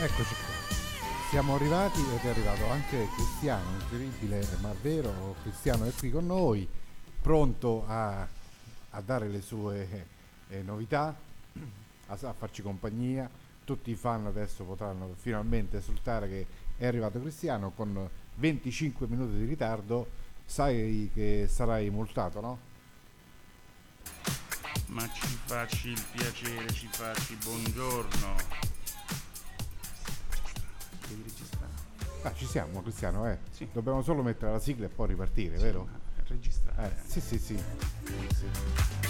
Eccoci qua. Siamo arrivati ed è arrivato anche Cristiano, incredibile ma vero, Cristiano è qui con noi, pronto a, a dare le sue eh, novità, a, a farci compagnia. Tutti i fan adesso potranno finalmente esultare che è arrivato Cristiano con 25 minuti di ritardo. Sai che sarai multato, no? Ma ci facci il piacere, ci facci buongiorno. Ah, ci siamo Cristiano, eh. Sì. Dobbiamo solo mettere la sigla e poi ripartire, vero? Ma Registrare. Eh, sì, sì, sì. Sì.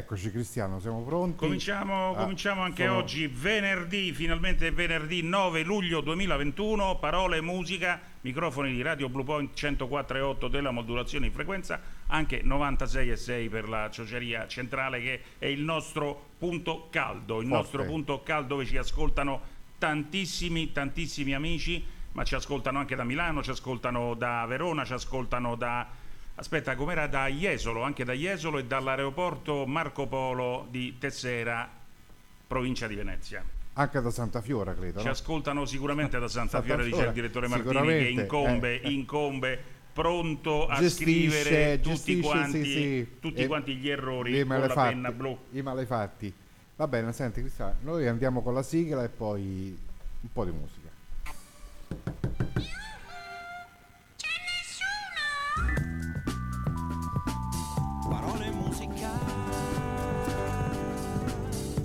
Eccoci Cristiano, siamo pronti? Cominciamo, Ah, cominciamo anche sono- oggi, venerdì, finalmente venerdì 9 luglio 2021, parole e musica, microfoni di Radio Blue Point 104.8 della modulazione di frequenza, anche 96.6 per la ciociaria centrale che è il nostro punto caldo, il Forte. nostro punto caldo dove ci ascoltano tantissimi, tantissimi amici, ma ci ascoltano anche da Milano, ci ascoltano da Verona, ci ascoltano da... Aspetta, com'era da Jesolo, anche da Jesolo e dall'aeroporto Marco Polo di Tessera, provincia di Venezia. Anche da Santa Fiora, credo. Ci no? ascoltano sicuramente da Santa Santa Fiora, dice il direttore Martini, che incombe, eh. incombe pronto a Gestisce- scrivere tutti, gestisce, quanti, sì, sì. tutti E- quanti gli errori con la penna blu. I malefatti. Va bene, senti Cristiano, noi andiamo con la sigla e poi un po' di musica.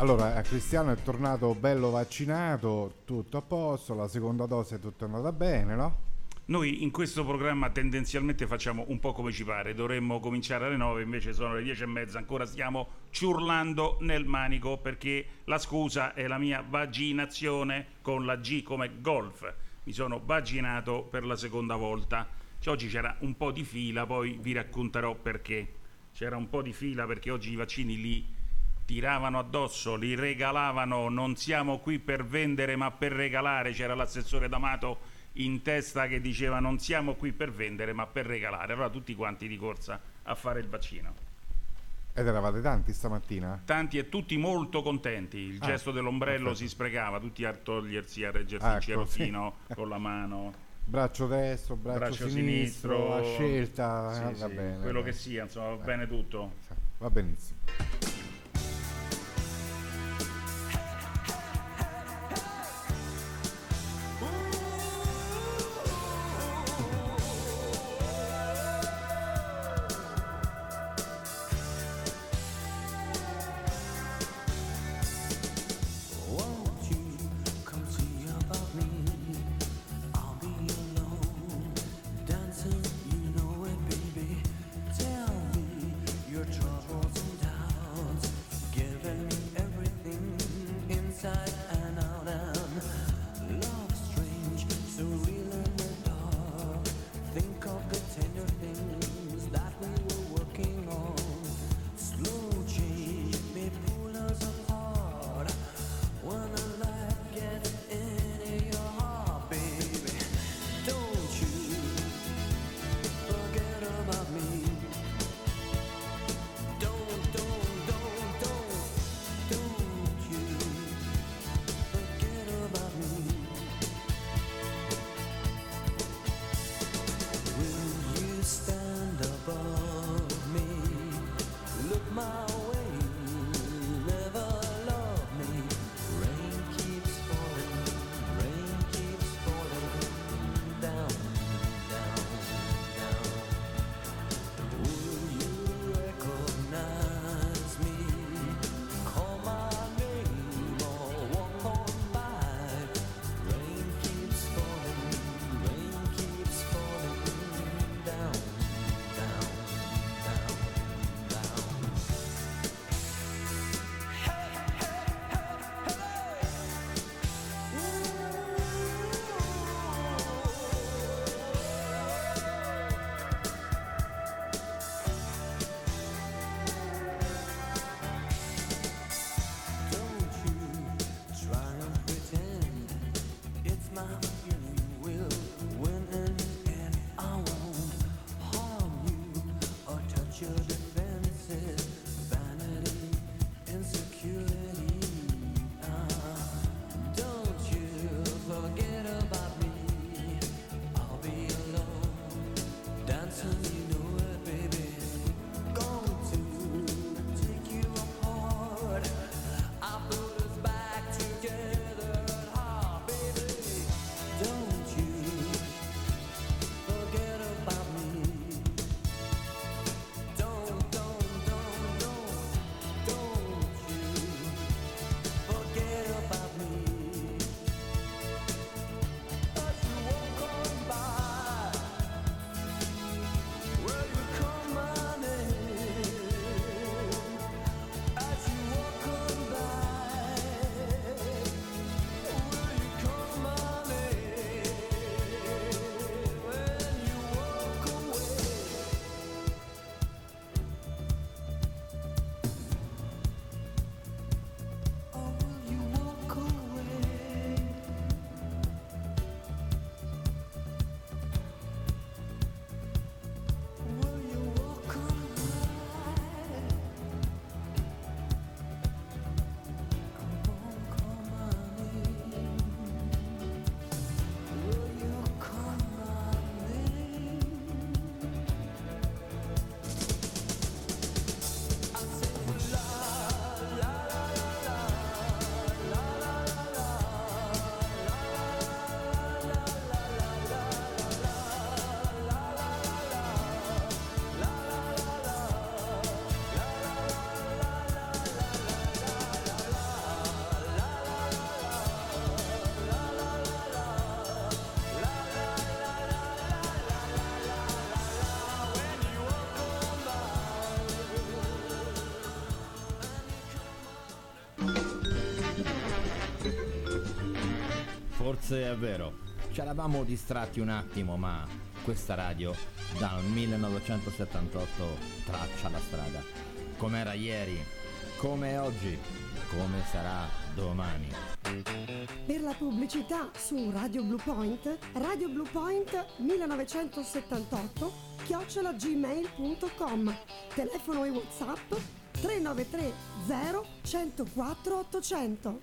Allora, eh, Cristiano è tornato bello vaccinato, tutto a posto, la seconda dose è tutta andata bene, no? Noi in questo programma tendenzialmente facciamo un po' come ci pare, dovremmo cominciare alle 9, invece sono le 10 e mezza, ancora stiamo ciurlando nel manico perché la scusa è la mia vaginazione con la G come golf. Mi sono vaginato per la seconda volta. Cioè, oggi c'era un po' di fila, poi vi racconterò perché. C'era un po' di fila perché oggi i vaccini li tiravano addosso, li regalavano, non siamo qui per vendere ma per regalare, c'era l'assessore D'Amato in testa che diceva non siamo qui per vendere ma per regalare, allora tutti quanti di corsa a fare il vaccino. Ed eravate tanti stamattina? Tanti e tutti molto contenti, il Ah, gesto dell'ombrello perfetto. si sprecava, tutti a togliersi, a reggersi Ah, il ecco, cerottino con la mano, Braccio destro, braccio, braccio sinistro, sinistro, a scelta, Sì, eh, va sì, bene. quello va che bene. sia, insomma va bene tutto. Va benissimo. ragazzi, è vero. Ci eravamo distratti un attimo, ma questa radio dal 1978 traccia la strada. Com'era ieri, come oggi, come sarà domani. Per la pubblicità su Radio Blue Point, Radio Blue Point 1978 chiocciola gmail.com telefono e whatsapp 393 0 104 800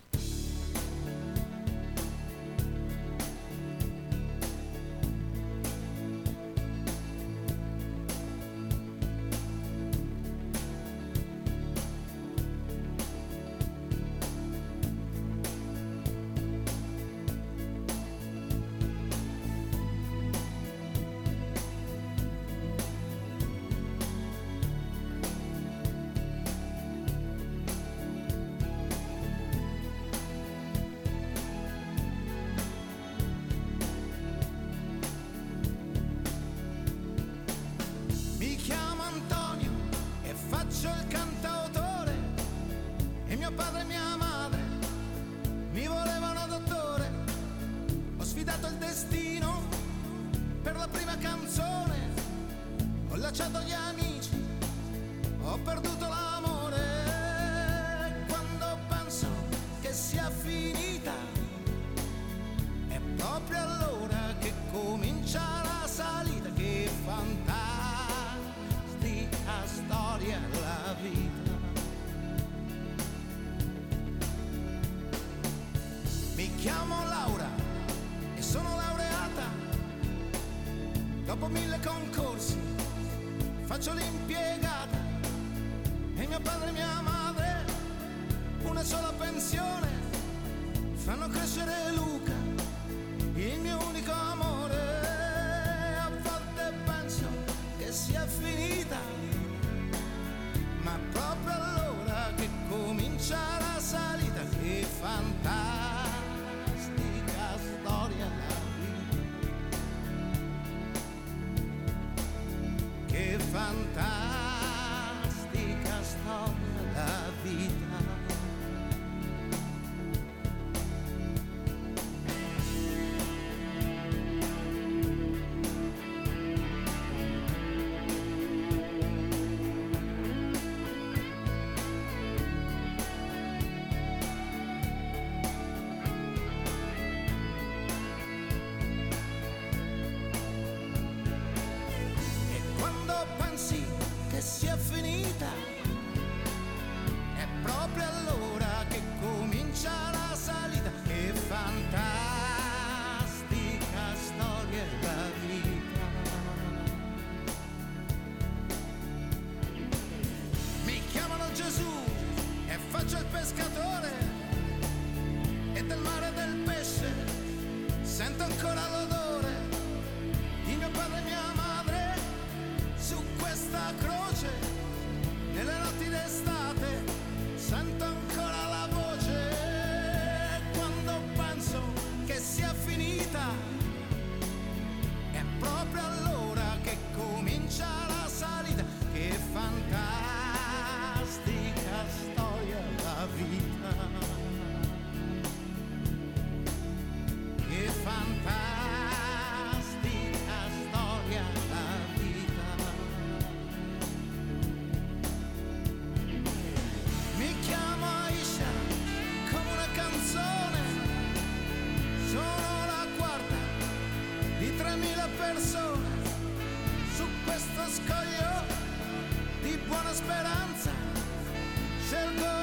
lasciato gli amici, ho perduto speranza, scelgo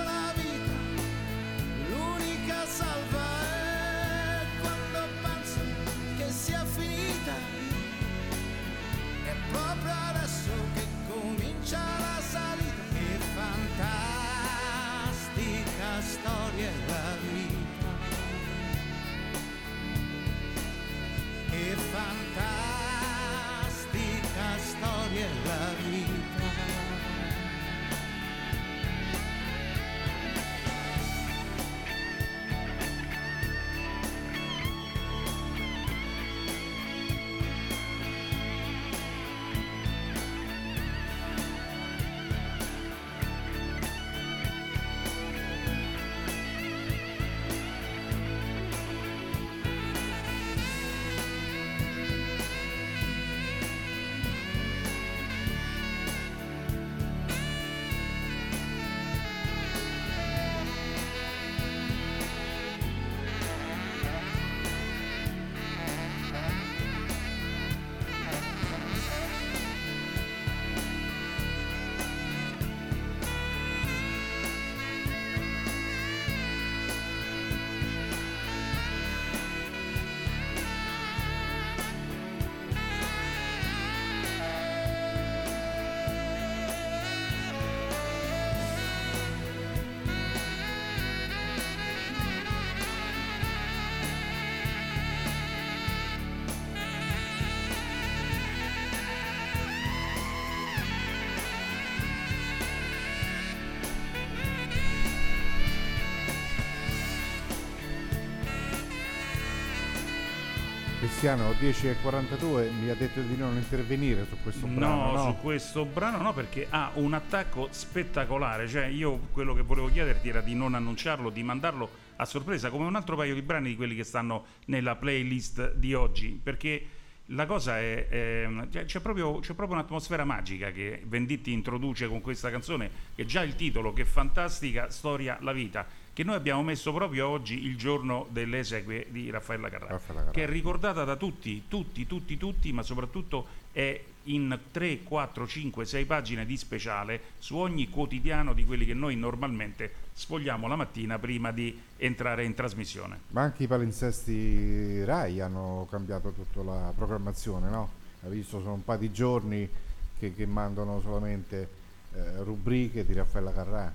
Cristiano 10.42 mi ha detto di non intervenire su questo brano. No, No, su questo brano no, perché ha un attacco spettacolare. Cioè, io quello che volevo chiederti era di non annunciarlo, di mandarlo a sorpresa, come un altro paio di brani di quelli che stanno nella playlist di oggi. Perché la cosa è. ehm, cioè, c'è, proprio, c'è proprio un'atmosfera magica che Venditti introduce con questa canzone, che già il titolo, che è fantastica, Storia la vita. Che noi abbiamo messo proprio oggi, il giorno delle esequie di Raffaella Carrà Raffaella Carrà. che è ricordata da tutti, tutti, tutti, tutti, ma soprattutto è in 3, 4, 5, 6 pagine di speciale su ogni quotidiano di quelli che noi normalmente sfogliamo la mattina prima di entrare in trasmissione. Ma anche i palinsesti Rai hanno cambiato tutta la programmazione, no? Hai visto, sono un paio di giorni che, che mandano solamente eh, rubriche di Raffaella Carrà.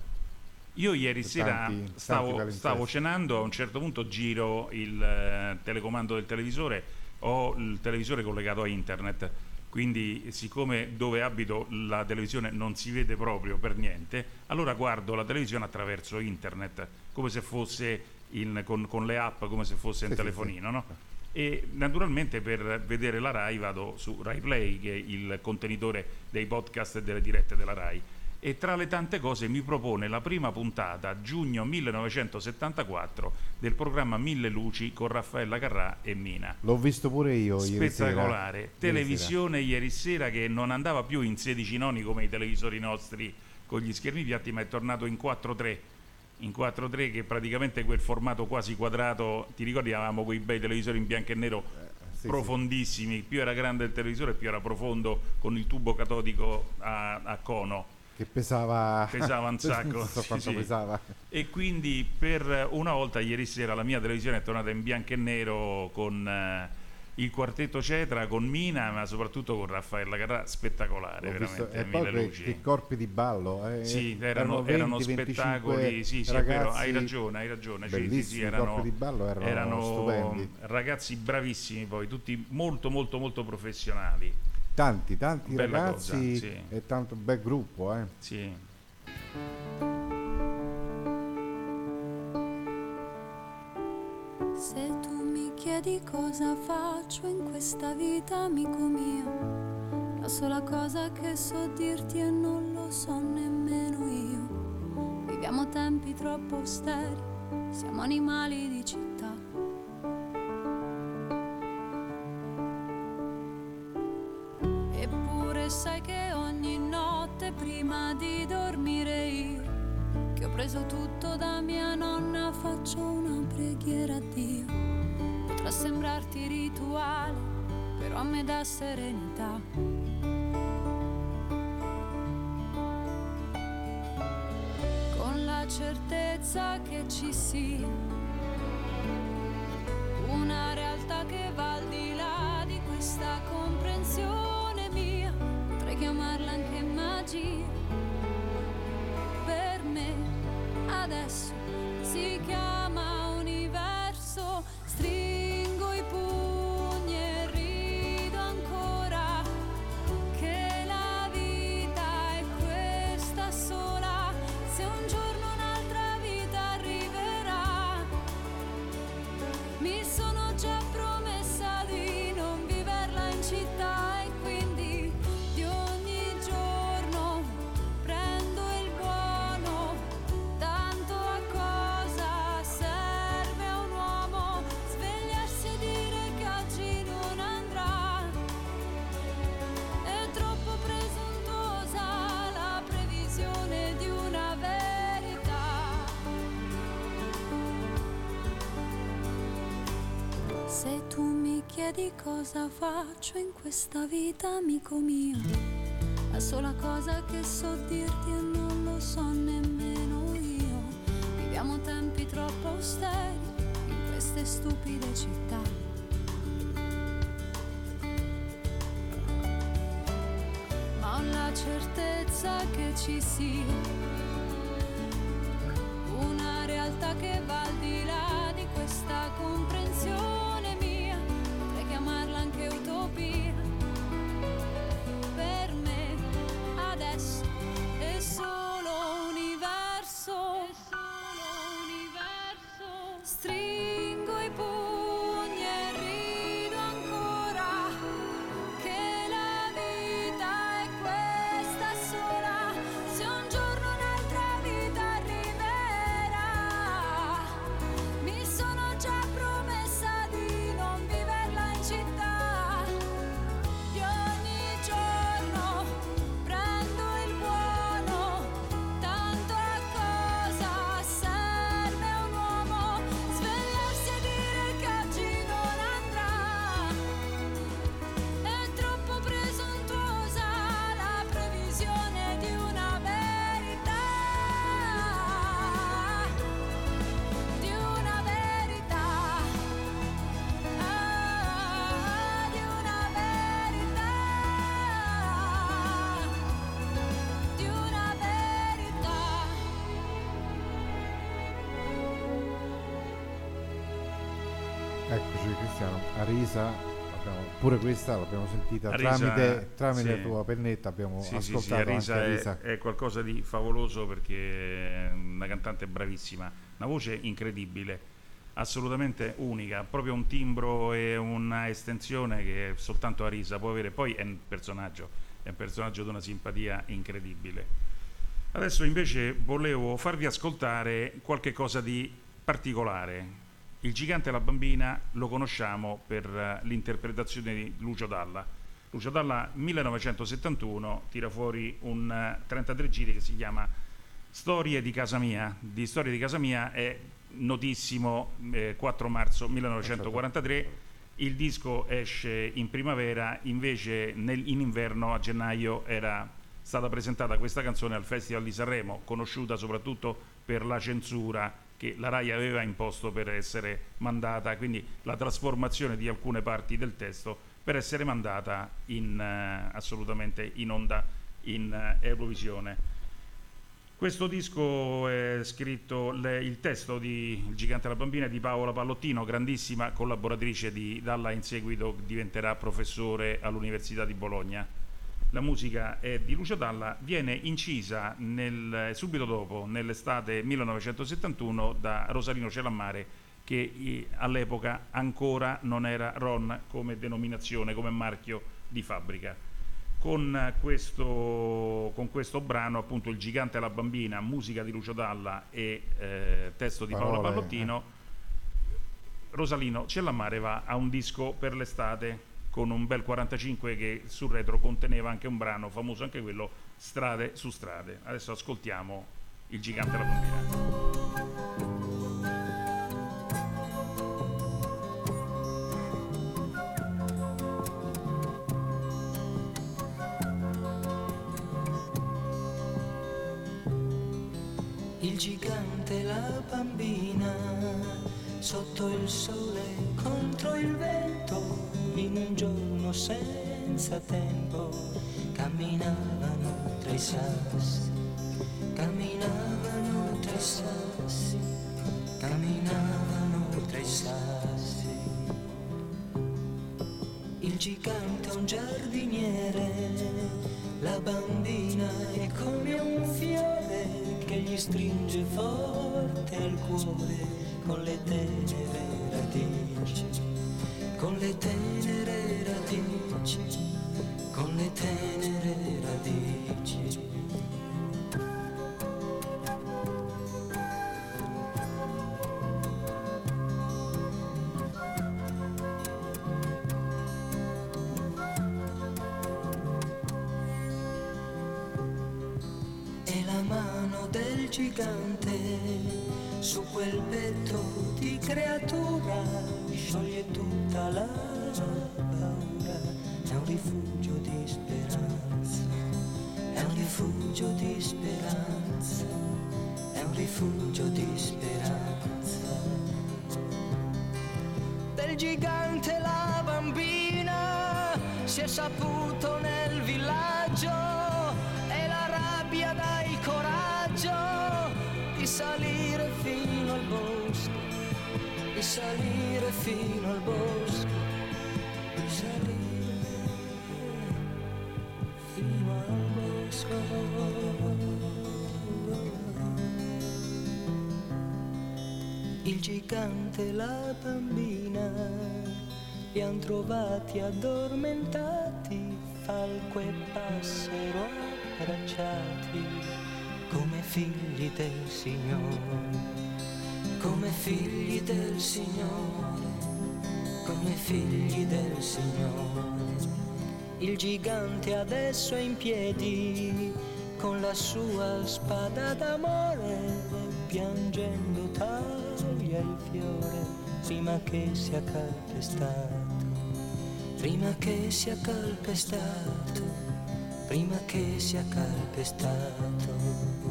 Io ieri sera tanti stavo, stavo cenando, a un certo punto giro il eh, telecomando del televisore, ho il televisore collegato a internet, quindi siccome dove abito la televisione non si vede proprio per niente, allora guardo la televisione attraverso internet, come se fosse in- con, con le app, come se fosse un Sì, sì, telefonino, no? E naturalmente per vedere la RAI vado su Rai Play, che è il contenitore dei podcast e delle dirette della RAI. E tra le tante cose mi propone la prima puntata, giugno 1974, del programma Mille Luci con Raffaella Carrà e Mina. L'ho visto pure io ieri sera. Spettacolare. Ieri Televisione ieri sera che non andava più in 16 noni come i televisori nostri con gli schermi piatti, ma è tornato in 4.3 in 4.3 che praticamente quel formato quasi quadrato, ti ricordi avevamo quei bei televisori in bianco e nero sì, profondissimi, più era grande il televisore più era profondo con il tubo catodico a, a cono Che pesava... Pesava un sacco, so sì, sì. pesava. e quindi per una volta ieri sera la mia televisione è tornata in bianco e nero con eh, il quartetto Cetra, con Mina, ma soprattutto con Raffaella Carrà, spettacolare, visto- veramente, E mille poi che, luci. che corpi di ballo. eh, Sì, erano, 20, erano 25 spettacoli, sì, sì, ragazzi, vero, hai ragione, hai ragione. sì, sì, erano, corpi di ballo erano stupendi. ragazzi bravissimi poi, tutti molto molto molto professionali. Tanti, tanti Bella ragazzi cosa, sì. e tanto bel gruppo. Eh. Sì. Se tu mi chiedi cosa faccio in questa vita, amico mio, la sola cosa che so dirti e non lo so nemmeno io. Viviamo tempi troppo austeri, siamo animali di città. Sai che ogni notte prima di dormire io che ho preso tutto da mia nonna, faccio una preghiera a Dio. Potrà sembrarti rituale, però a me dà serenità. Con la certezza che ci sia una realtà che va al di là di questa comprensione chiamarla anche magia per me adesso si chiama chiedi cosa faccio in questa vita, amico mio, la sola cosa che so dirti e non lo so nemmeno io. Viviamo tempi troppo austeri in queste stupide città. Ma ho la certezza che ci sia una realtà che va al di là di questa comprensione anche Arisa, abbiamo- pure questa l'abbiamo sentita Arisa, tramite, tramite sì. la tua pennetta, abbiamo Sì, sì, sì, ascoltato Arisa è, è qualcosa di favoloso perché è una cantante bravissima, una voce incredibile, assolutamente unica, proprio un timbro e una estensione che soltanto Arisa può avere. Poi è un personaggio, è un personaggio di una simpatia incredibile. Adesso invece volevo farvi ascoltare qualche cosa di particolare. Il gigante e la bambina lo conosciamo per eh, l'interpretazione di Lucio Dalla. Lucio Dalla 1971 tira fuori un eh, 33 giri che si chiama Storie di casa mia. Di Storie di casa mia è notissimo eh, 4 marzo 1943. Il disco esce in primavera, invece nel- in inverno a gennaio era stata presentata questa canzone al Festival di Sanremo, conosciuta soprattutto per la censura che la RAI aveva imposto per essere mandata, quindi la trasformazione di alcune parti del testo per essere mandata in, eh, assolutamente in onda in eh, Eurovisione. Questo disco è scritto, le- il testo di Il gigante e la bambina di Paola Pallottino, grandissima collaboratrice di Dalla, in seguito diventerà professore all'Università di Bologna. La musica è di Lucio Dalla, viene incisa nel- subito dopo, nell'estate 1971, da Rosalino Celammare, che eh, all'epoca ancora non era Ron come denominazione, come marchio di fabbrica. Con questo, con questo brano, appunto Il gigante e la bambina, musica di Lucio Dalla e eh, testo di Paolo Pallottino, Rosalino Cellamare va a un disco per l'estate con un bel 45 che sul retro conteneva anche un brano famoso, anche quello, Strade su strade. Adesso ascoltiamo Il gigante la bambina. Il gigante la bambina sotto il sole contro il vento in un giorno senza tempo camminavano tra i sassi camminavano tra i sassi camminavano tra i sassi. Il gigante è un giardiniere la bambina è come un fiore che gli stringe forte al cuore con le tenere radici, con le tenere radici, con le tenere radici. Li han trovati addormentati, falco e passero abbracciati come figli del Signore, come figli del Signore, come figli del Signore. Il gigante adesso è in piedi con la sua spada d'amore, piangendo taglia il fiore prima che sia calpestato, prima che sia calpestato, prima che sia calpestato.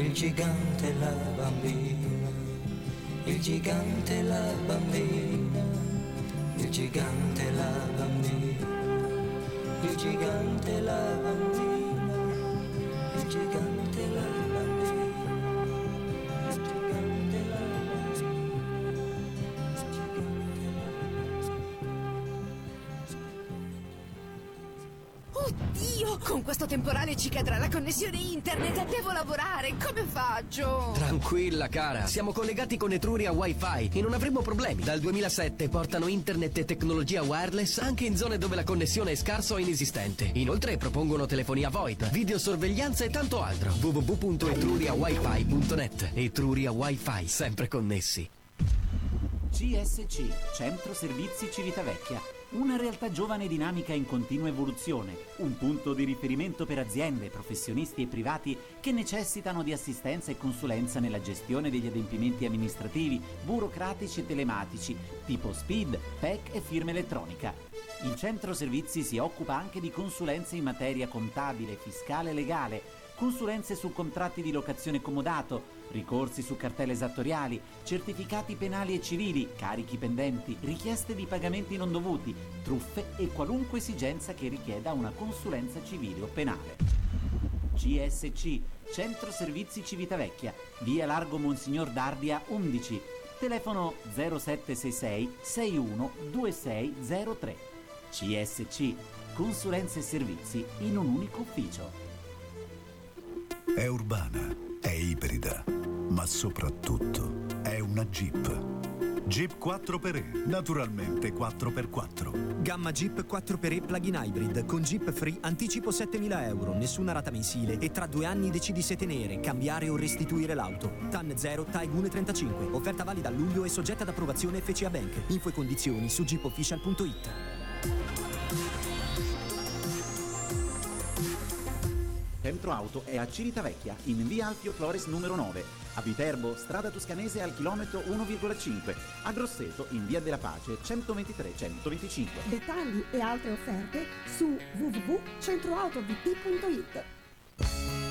Il gigante e la bambina, il gigante e la bambina, il gigante con questo temporale ci cadrà la connessione internet. Devo lavorare. Come faccio? Tranquilla cara, siamo collegati con Etruria Wi-Fi e non avremo problemi. Dal 2007 portano internet e tecnologia wireless anche in zone dove la connessione è scarsa o inesistente. Inoltre propongono telefonia VoIP, videosorveglianza e tanto altro. www.etruriawifi.net Etruria Wi-Fi, sempre connessi. CSC, Centro Servizi Civitavecchia. Una realtà giovane e dinamica in continua evoluzione, un punto di riferimento per aziende, professionisti e privati che necessitano di assistenza e consulenza nella gestione degli adempimenti amministrativi, burocratici e telematici, tipo SPID, PEC e firma elettronica. Il centro servizi si occupa anche di consulenze in materia contabile, fiscale e legale, consulenze su contratti di locazione comodato, ricorsi su cartelle esattoriali, certificati penali e civili, carichi pendenti, richieste di pagamenti non dovuti, truffe e qualunque esigenza che richieda una consulenza civile o penale. CSC, Centro Servizi Civitavecchia, via Largo Monsignor Dardia 11, telefono 0766 61 2603. CSC, consulenze e servizi in un unico ufficio. È urbana, è ibrida, ma soprattutto è una Jeep. Jeep 4xE, naturalmente 4x4. Gamma Jeep 4xE plug-in hybrid con Jeep Free anticipo 7.000 euro, nessuna rata mensile e tra due anni decidi se tenere, cambiare o restituire l'auto. TAN 0 Taigun 35. Offerta valida a luglio e soggetta ad approvazione FCA Bank. Info e condizioni su jeepofficial.it. Centro Auto è a Civitavecchia, in via Alfio Flores numero 9, a Viterbo, strada toscanese al chilometro 1,5, a Grosseto, in via della Pace 123-125. Dettagli e altre offerte su www.centroautovp.it.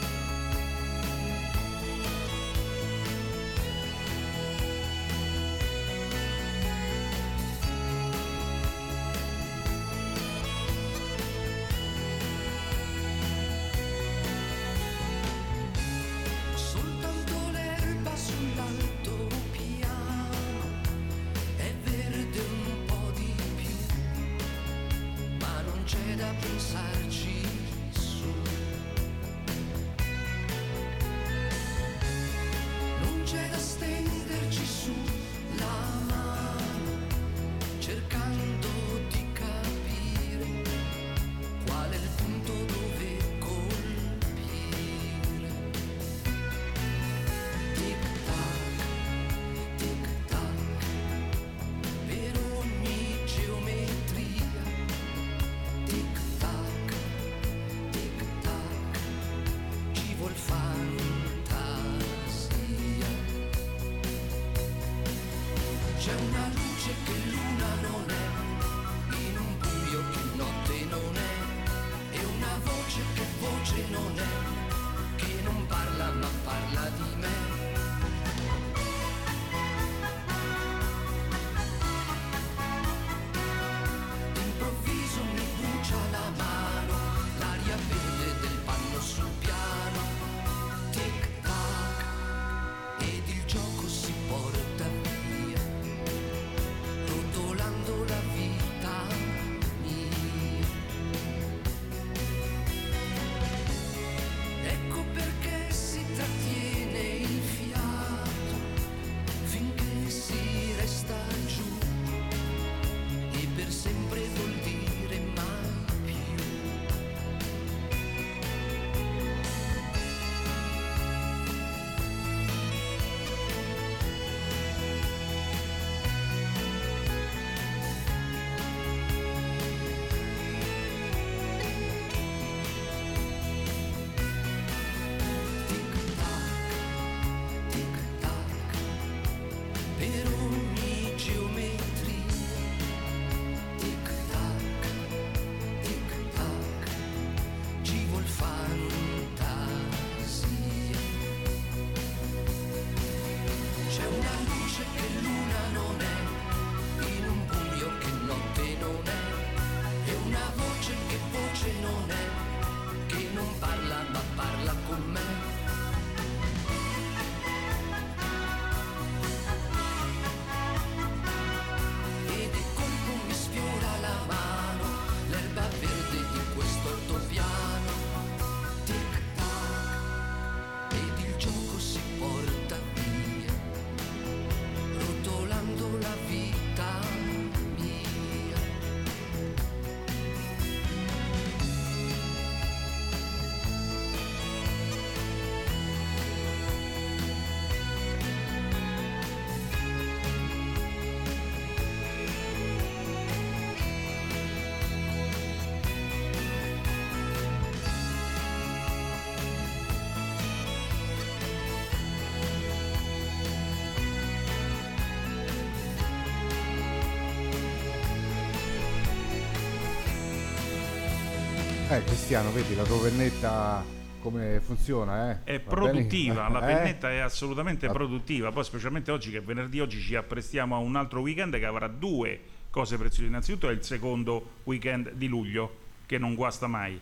Eh, Cristiano, vedi la tua pennetta come funziona, eh? È Va bene? produttiva, la Eh? pennetta è assolutamente Ah. produttiva, poi specialmente oggi che venerdì, oggi ci apprestiamo a un altro weekend che avrà due cose preziose. Innanzitutto è il secondo weekend di luglio, che non guasta mai.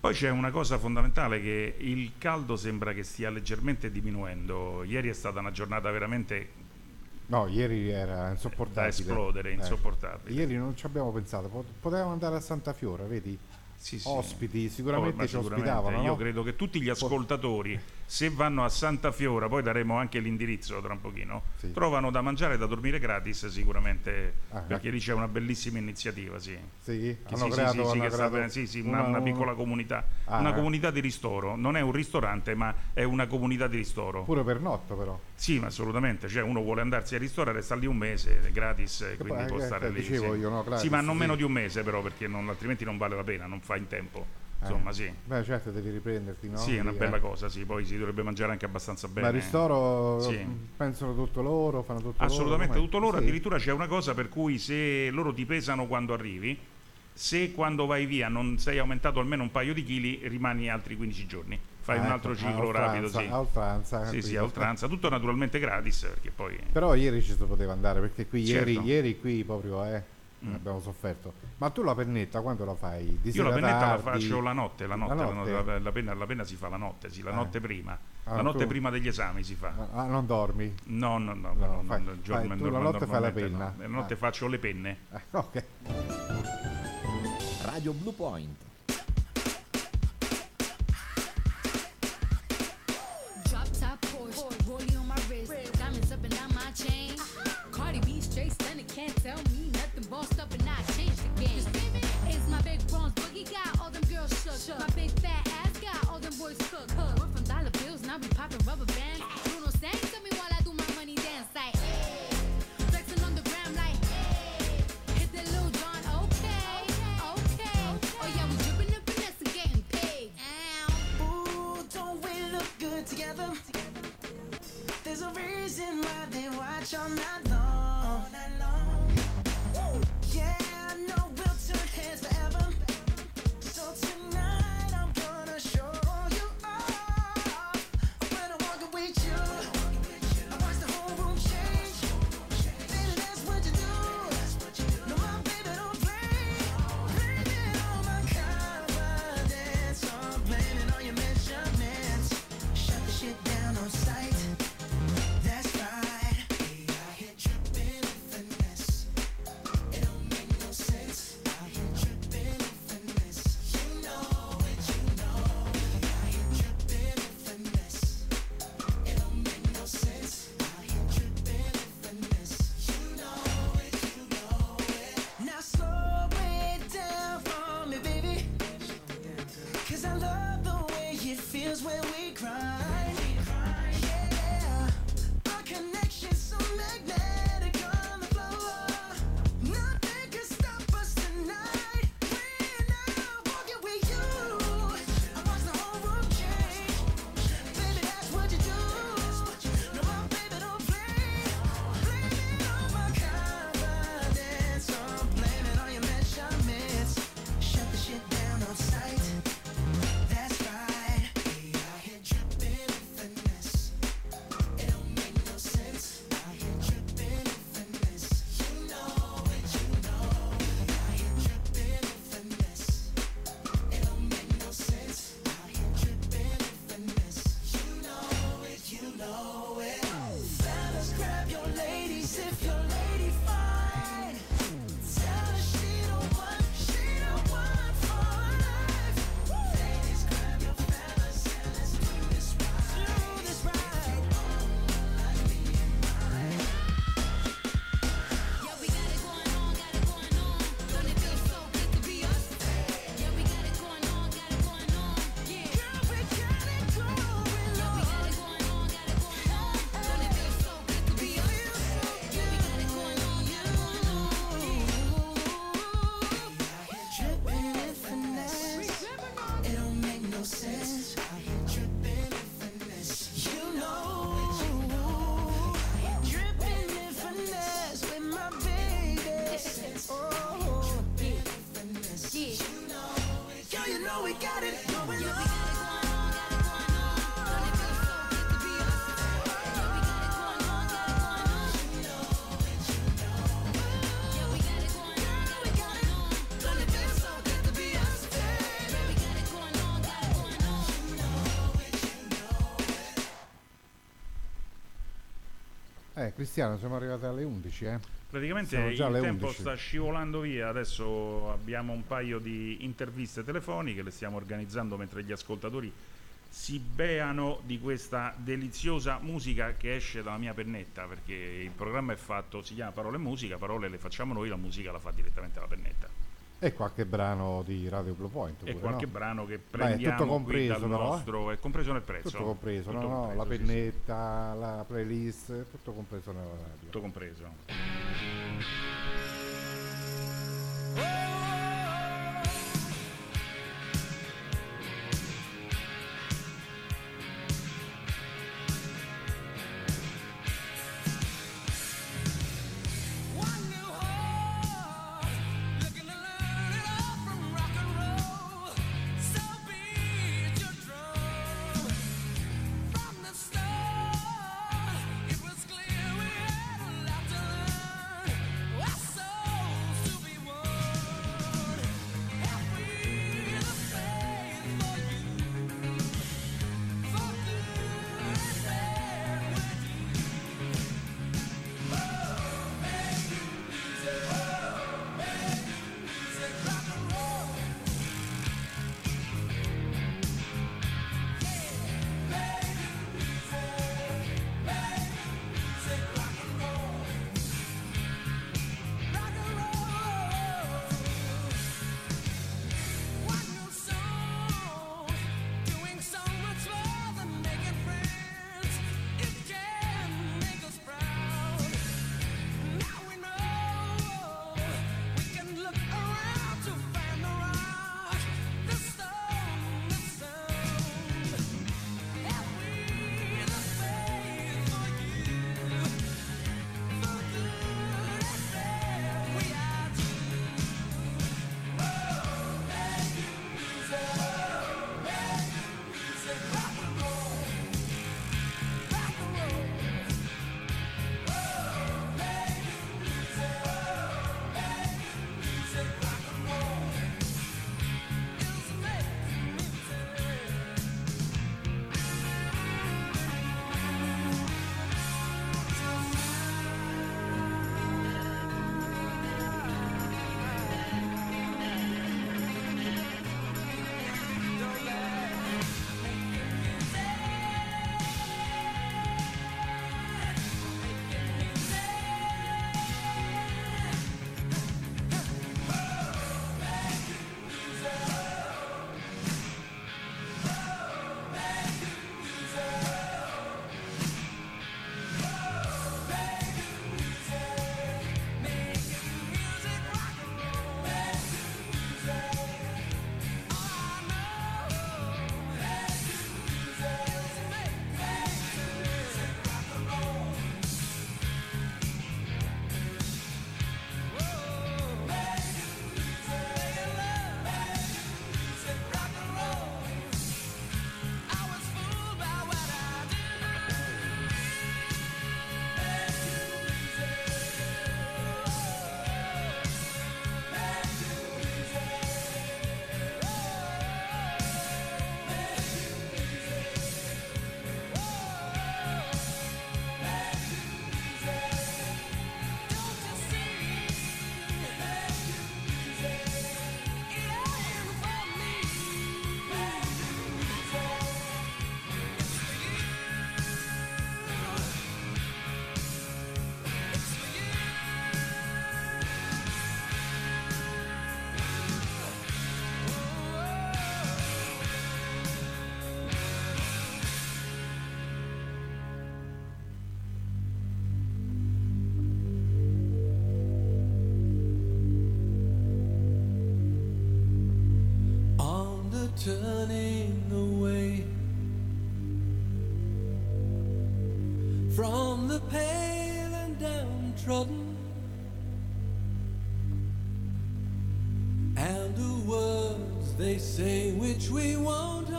Poi c'è una cosa fondamentale che il caldo sembra che stia leggermente diminuendo. Ieri è stata una giornata veramente No, ieri era insopportabile. Da esplodere, Eh. insopportabile. Ieri non ci abbiamo pensato, pot- potevamo andare a Santa Fiora, vedi? Sì, sì. Ospiti, sicuramente Oh, ci sicuramente. ospitavano. Io no? credo che tutti gli ascoltatori, se vanno a Santa Fiora, poi daremo anche l'indirizzo tra un pochino, Sì. trovano da mangiare e da dormire gratis sicuramente, Ah, perché lì c'è una bellissima iniziativa, sì. Sì? Che Hanno sì, creato- sì, sì, hanno che sta creato bene, sì, sì, una, una- piccola comunità, Ah, una eh. comunità di ristoro, non è un ristorante ma è una comunità di ristoro. Pure per notto però. Sì, ma assolutamente, cioè uno vuole andarsi a ristorare, sta lì un mese, è gratis, e quindi può eh, stare eh, lì. dicevo sì. io, no, gratis, sì, ma non meno di un mese però, perché non- altrimenti non vale la pena, non fa in tempo. Insomma, Eh. sì. Beh, certo, devi riprenderti, no? Sì, è una bella eh. cosa, sì, poi si dovrebbe mangiare anche abbastanza bene. Ma il ristoro Sì. mh, pensano tutto loro, fanno tutto Assolutamente loro. tutto loro, Sì. addirittura c'è una cosa per cui se loro ti pesano quando arrivi, se quando vai via non sei aumentato almeno un paio di chili, rimani altri 15 giorni. Fai Ah, un ecco, altro a ciclo oltranza, rapido, sì. a oltranza, Sì, sì, a oltranza, tutto naturalmente gratis, perché poi Però ieri ci si poteva andare perché qui ieri, Certo. ieri qui proprio eh, Mm. abbiamo sofferto. Ma tu la pennetta quando la fai? Di Io la pennetta la tardi? faccio la notte, la notte, La la, notte? la- la penna, la penna si fa la notte, sì, la Eh. notte prima. Ah, la notte tu- prima degli esami si fa. Ah, non dormi? No, no, no, No, no, fai- no, fai- giorno- tu la notte fai la penna? no. La notte Ah. faccio le penne. Eh, ok. Radio Blue Point. Cristiano, siamo arrivati alle 11, eh? Praticamente il tempo 11. sta scivolando via, adesso abbiamo un paio di interviste telefoniche, le stiamo organizzando mentre gli ascoltatori si beano di questa deliziosa musica che esce dalla mia pennetta, perché il programma è fatto, si chiama Parole e Musica, parole le facciamo noi, la musica la fa direttamente la pennetta. E qualche brano di Radio Blue Point. E pure, qualche no? brano che Beh, prendiamo tutto qui compreso dal però, eh? nostro, è compreso nel prezzo. Tutto compreso, Tutto no, no, compreso, la sì, sì. pennetta, la playlist, è tutto compreso nella radio. Tutto compreso. From the pale and downtrodden. And the words they say which we won't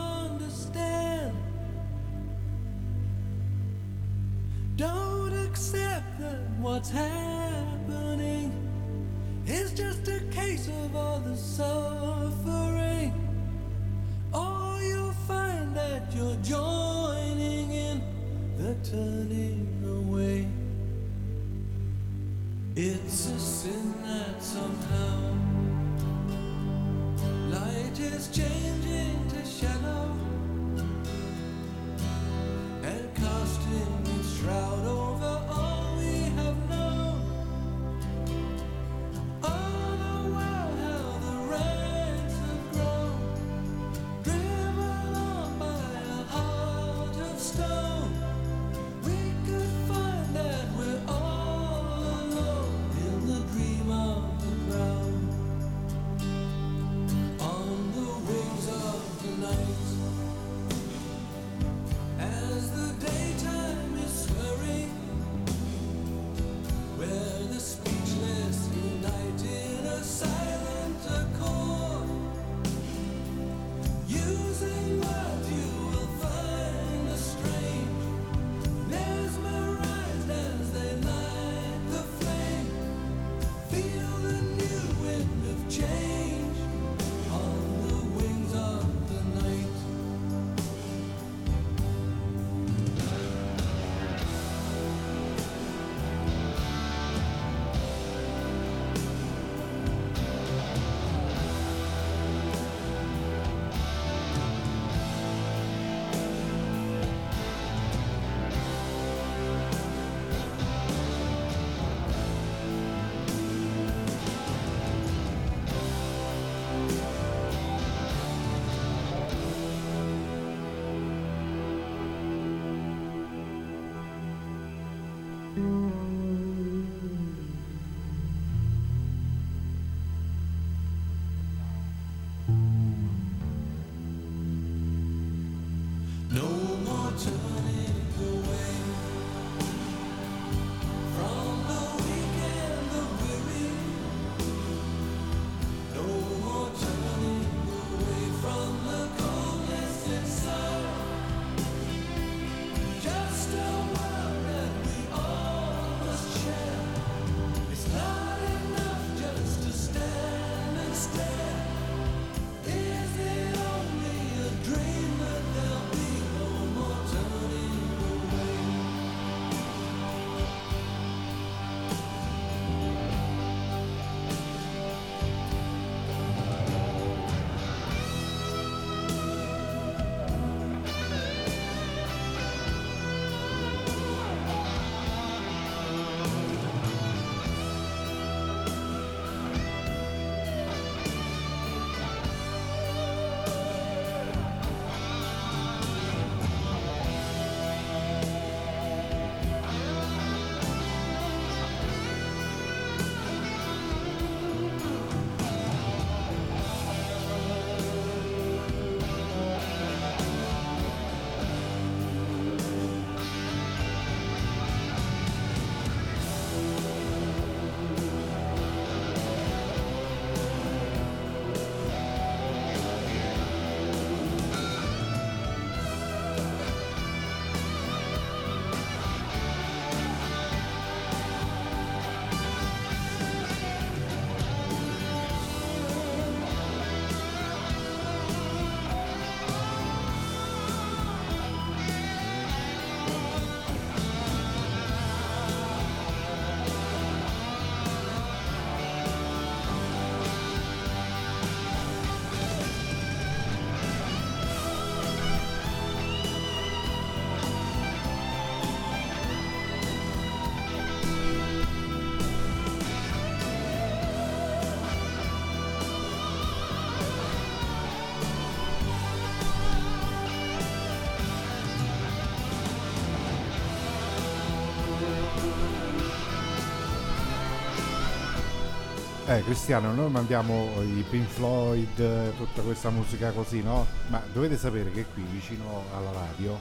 Eh, Cristiano, noi mandiamo i Pink Floyd, eh, tutta questa musica così, no? Ma dovete sapere che qui vicino alla radio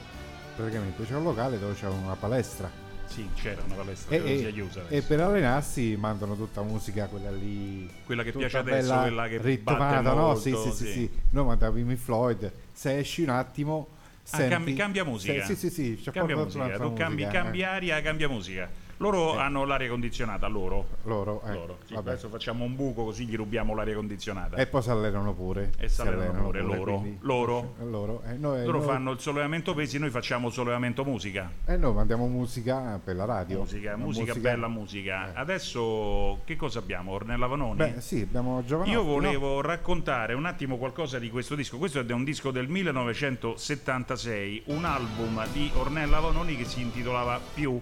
praticamente c'è un locale dove c'è una palestra. Sì, c'era una palestra, E, credo e- chiusa. e adesso. per allenarsi mandano tutta musica, quella lì. Quella che piace adesso, quella che ritmata, no? molto, Sì, sì, sì, sì. sì. Noi mandiamo i Pink Floyd, se esci un attimo. Ah, senti- cambi- cambia musica. se- sì, sì, sì, cambia musica. Tu cambi, musica, eh. cambi aria, cambia musica. Loro hanno l'aria condizionata, loro. Loro, eh, Loro. Sì, adesso facciamo un buco così gli rubiamo l'aria condizionata. E poi si allenano pure. E si allenano pure, loro. quindi- Loro. loro, eh, noi, Loro noi- fanno il sollevamento pesi, noi facciamo sollevamento musica. E noi mandiamo musica per la radio. Musica, La musica, bella musica. Adesso che cosa abbiamo? Ornella Vanoni? Beh, sì, abbiamo Giovanotti. Io no? volevo raccontare un attimo qualcosa di questo disco. Questo è un disco del 1976, un album di Ornella Vanoni che si intitolava Più.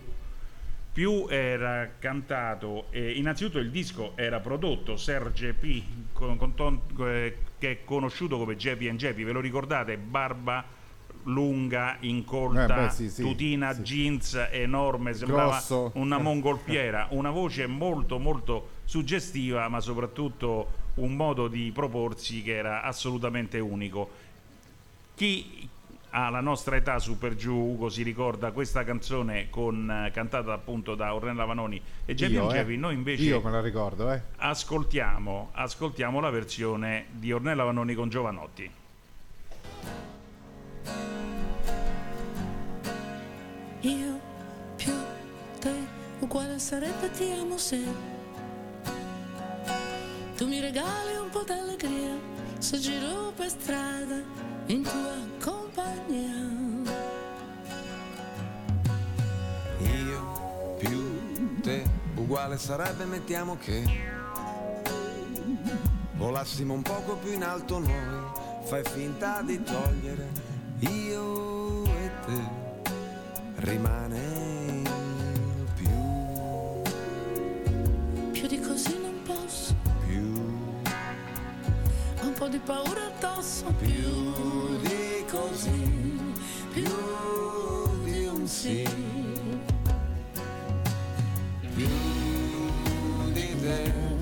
Più era cantato, eh, innanzitutto il disco era prodotto Serge P, con- con eh, che è conosciuto come Jeppy and Jeppy, ve lo ricordate? Barba lunga, incolta, Eh, beh, sì, sì, tutina, sì. jeans enorme, sembrava Grosso. una mongolfiera, una voce molto molto suggestiva, ma soprattutto un modo di proporsi che era assolutamente unico. Chi ha la nostra età su per giù, Ugo, si ricorda questa canzone con, eh, cantata appunto da Ornella Vanoni e Io, and eh. Noi invece Io me la ricordo, eh. ascoltiamo, ascoltiamo la versione di Ornella Vanoni con Giovanotti. Io più te uguale sarebbe ti amo se tu mi regali un po' d'allegria se giro per strada in tua compagnia. Io più te uguale sarebbe mettiamo che volassimo un poco più in alto noi fai finta di togliere io e te rimane più Più di così non po' di paura addosso. più di così più di un sì. più di te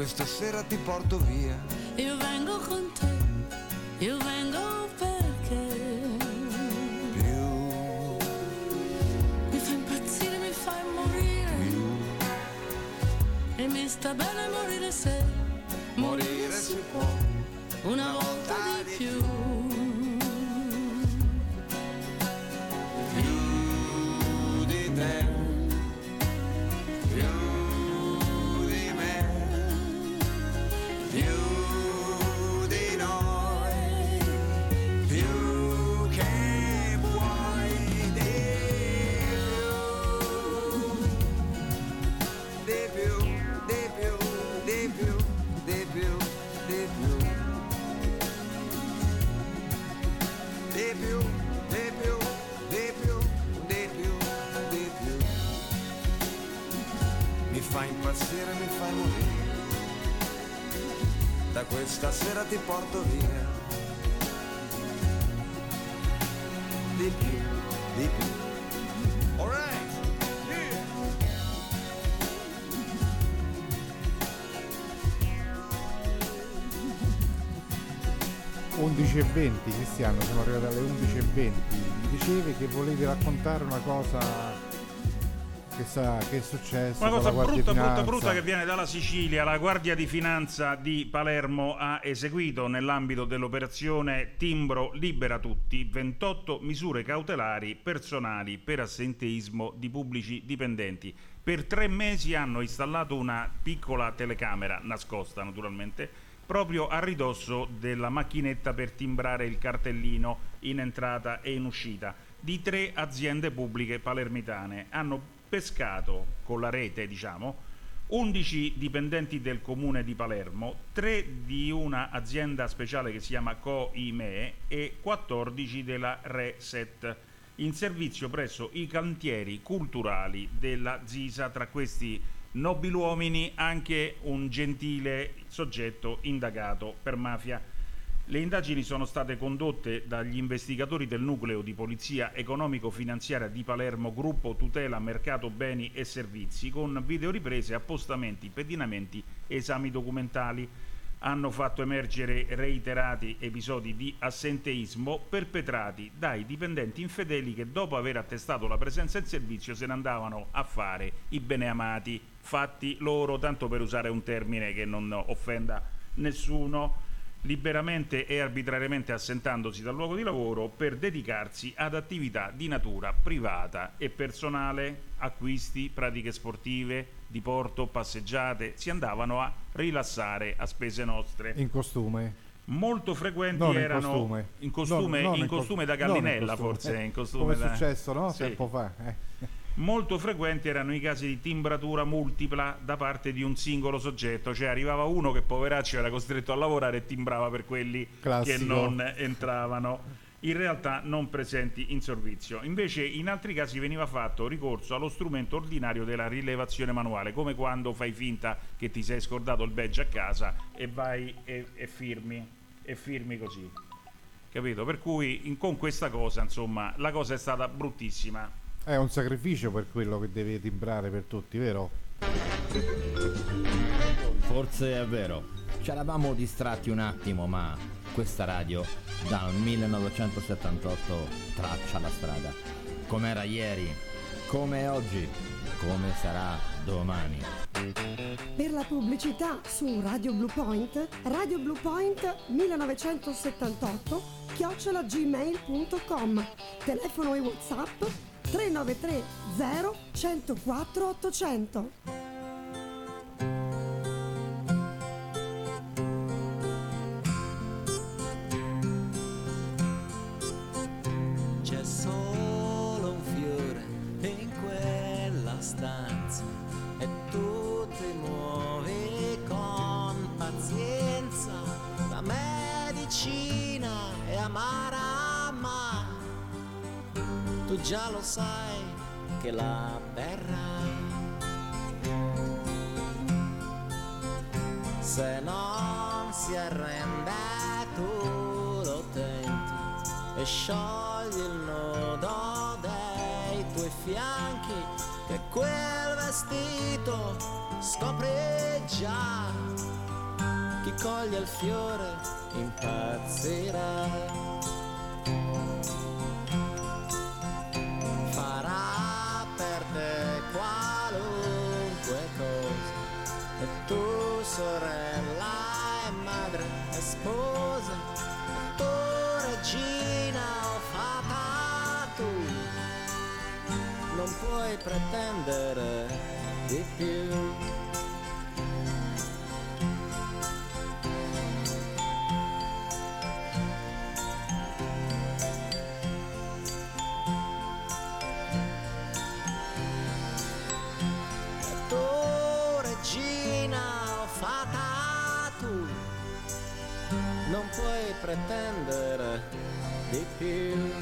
questa sera ti porto via. io vengo con te, ti porto via. Di più, di più. Alright, yeah. 11 e 20 Cristiano, siamo arrivati alle 11 e 20 Mi dicevi che volevi raccontare una cosa che, sa, che è successo Una cosa brutta, brutta, brutta che viene dalla Sicilia. La Guardia di Finanza di Palermo ha eseguito nell'ambito dell'operazione Timbro Libera Tutti 28 misure cautelari personali per assenteismo di pubblici dipendenti. Per tre mesi hanno installato una piccola telecamera, nascosta naturalmente, proprio a ridosso della macchinetta per timbrare il cartellino in entrata e in uscita di tre aziende pubbliche palermitane. Hanno pescato con la rete, diciamo, 11 dipendenti del comune di Palermo, 3 di una azienda speciale che si chiama COIME e 14 della Reset in servizio presso i cantieri culturali della Zisa, tra questi nobiluomini anche un gentile soggetto indagato per mafia. Le indagini sono state condotte dagli investigatori del nucleo di polizia economico-finanziaria di Palermo, gruppo tutela mercato beni e servizi, con videoriprese, appostamenti, pedinamenti e esami documentali. Hanno fatto emergere reiterati episodi di assenteismo perpetrati dai dipendenti infedeli che dopo aver attestato la presenza in servizio se ne andavano a fare i beneamati, fatti loro, tanto per usare un termine che non offenda nessuno liberamente e arbitrariamente assentandosi dal luogo di lavoro per dedicarsi ad attività di natura privata e personale, acquisti, pratiche sportive, diporto, passeggiate, si andavano a rilassare a spese nostre. In costume. Molto frequenti Non in erano costume. in costume, non in in cos- costume da in gallinella forse, in costume come è da- successo, no? Sì. Tempo fa. eh. Molto frequenti erano i casi di timbratura multipla da parte di un singolo soggetto, cioè arrivava uno che poveraccio era costretto a lavorare e timbrava per quelli Classico. che non entravano, in realtà non presenti in servizio. Invece in altri casi veniva fatto ricorso allo strumento ordinario della rilevazione manuale, come quando fai finta che ti sei scordato il badge a casa e vai e, e firmi, e firmi così. Capito? Per cui in- con questa cosa, insomma, la cosa è stata bruttissima. È un sacrificio per quello che deve timbrare per tutti, vero? Forse è vero. Ci eravamo distratti un attimo, ma questa radio dal 1978 traccia la strada. Com'era ieri, come è oggi, come sarà domani. Per la pubblicità su Radio Blue Point, Radio Blue Point 1978 chiocciola gmail.com Telefono e Whatsapp 393 0 104 800 C'è solo un fiore in quella stanza e tu ti muovi con pazienza. La medicina è amara, ma tu già lo sai che la berrai. Se non si arrende tu lo tenti e sciogli il nodo dei tuoi fianchi che quel vestito scopre già chi coglie il fiore impazzirà sorella e madre e sposa tu regina o fata tu. Non puoi pretendere di più pretendere di più.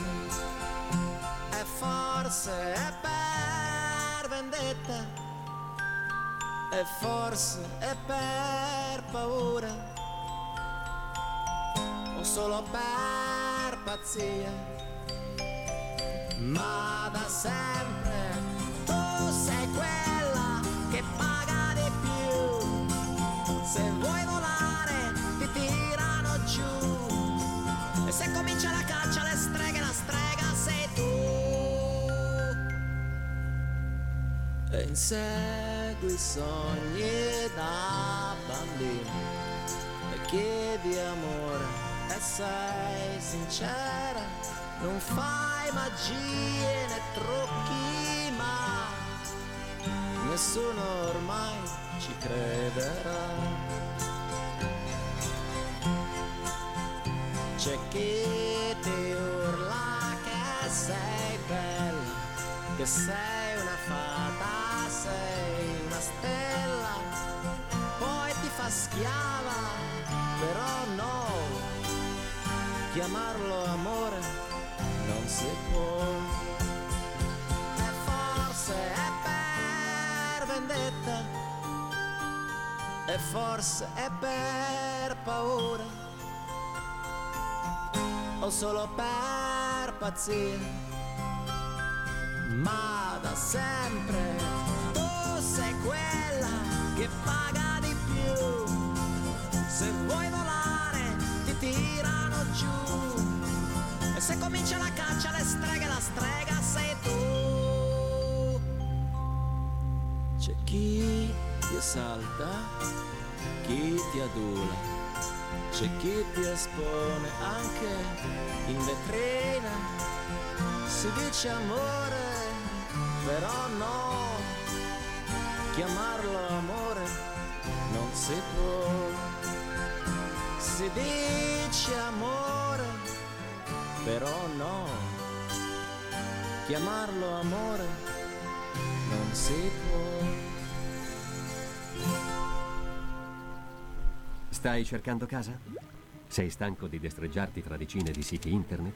E forse è per vendetta e forse è per paura. O solo per pazzia. Ma da sempre tu sei quella che paga di più. Se vuoi e insegui sogni da bambino e chiedi amore e sei sincera. Non fai magie né trucchi ma nessuno ormai ci crederà. C'è chi ti urla che sei bella, che sei una fata, schiava, però no, chiamarlo amore non si può. E forse è per vendetta, e forse è per paura o solo per pazzia. Ma da sempre tu sei quella che paga se comincia la caccia alle streghe, la strega sei tu. C'è chi ti esalta, chi ti adula c'è chi ti espone anche in vetrina, si dice amore, però no, chiamarlo amore non si può. Si dice amore, però no, chiamarlo amore non si può. Stai cercando casa? Sei stanco di destreggiarti fra decine di siti internet?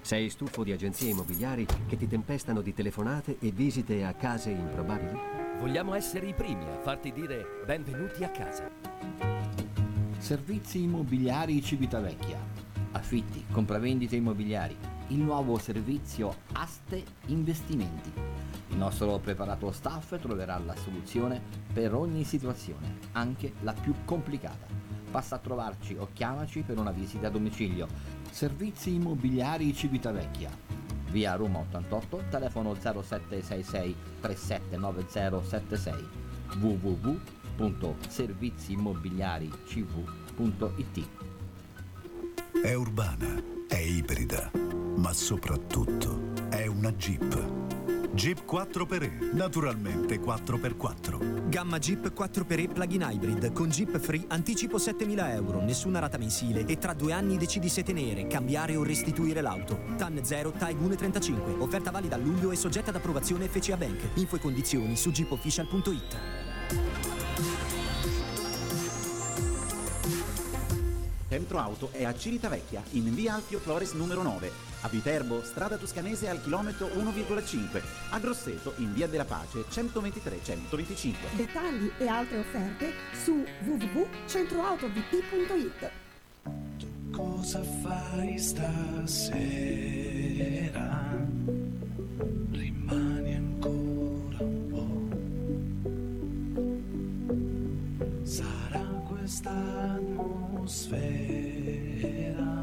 Sei stufo di agenzie immobiliari che ti tempestano di telefonate e visite a case improbabili? Vogliamo essere i primi a farti dire benvenuti a casa. Servizi immobiliari Civitavecchia. Affitti, compravendite immobiliari. Il nuovo servizio Aste Investimenti. Il nostro preparato staff troverà la soluzione per ogni situazione, anche la più complicata. Passa a trovarci o chiamaci per una visita a domicilio. Servizi immobiliari Civitavecchia. Via Roma 88, telefono 0766 379076 www.serviziimmobiliaricv.it È urbana, è ibrida, ma soprattutto è una Jeep. Jeep 4xE, naturalmente 4x4. Gamma Jeep 4xE plug-in hybrid con Jeep Free anticipo 7000 euro, nessuna rata mensile e tra due anni decidi se tenere, cambiare o restituire l'auto. TAN 0 Taigune 35. Offerta valida a luglio e soggetta ad approvazione FCA Bank. Info e condizioni su jeepofficial.it. Centro Auto è a Civitavecchia, in via Alfio Flores numero 9, a Viterbo, strada toscanese al chilometro 1,5, a Grosseto, in via della Pace 123-125. Dettagli e altre offerte su www.centroautovp.it. Cosa fai stasera? Atmosfera,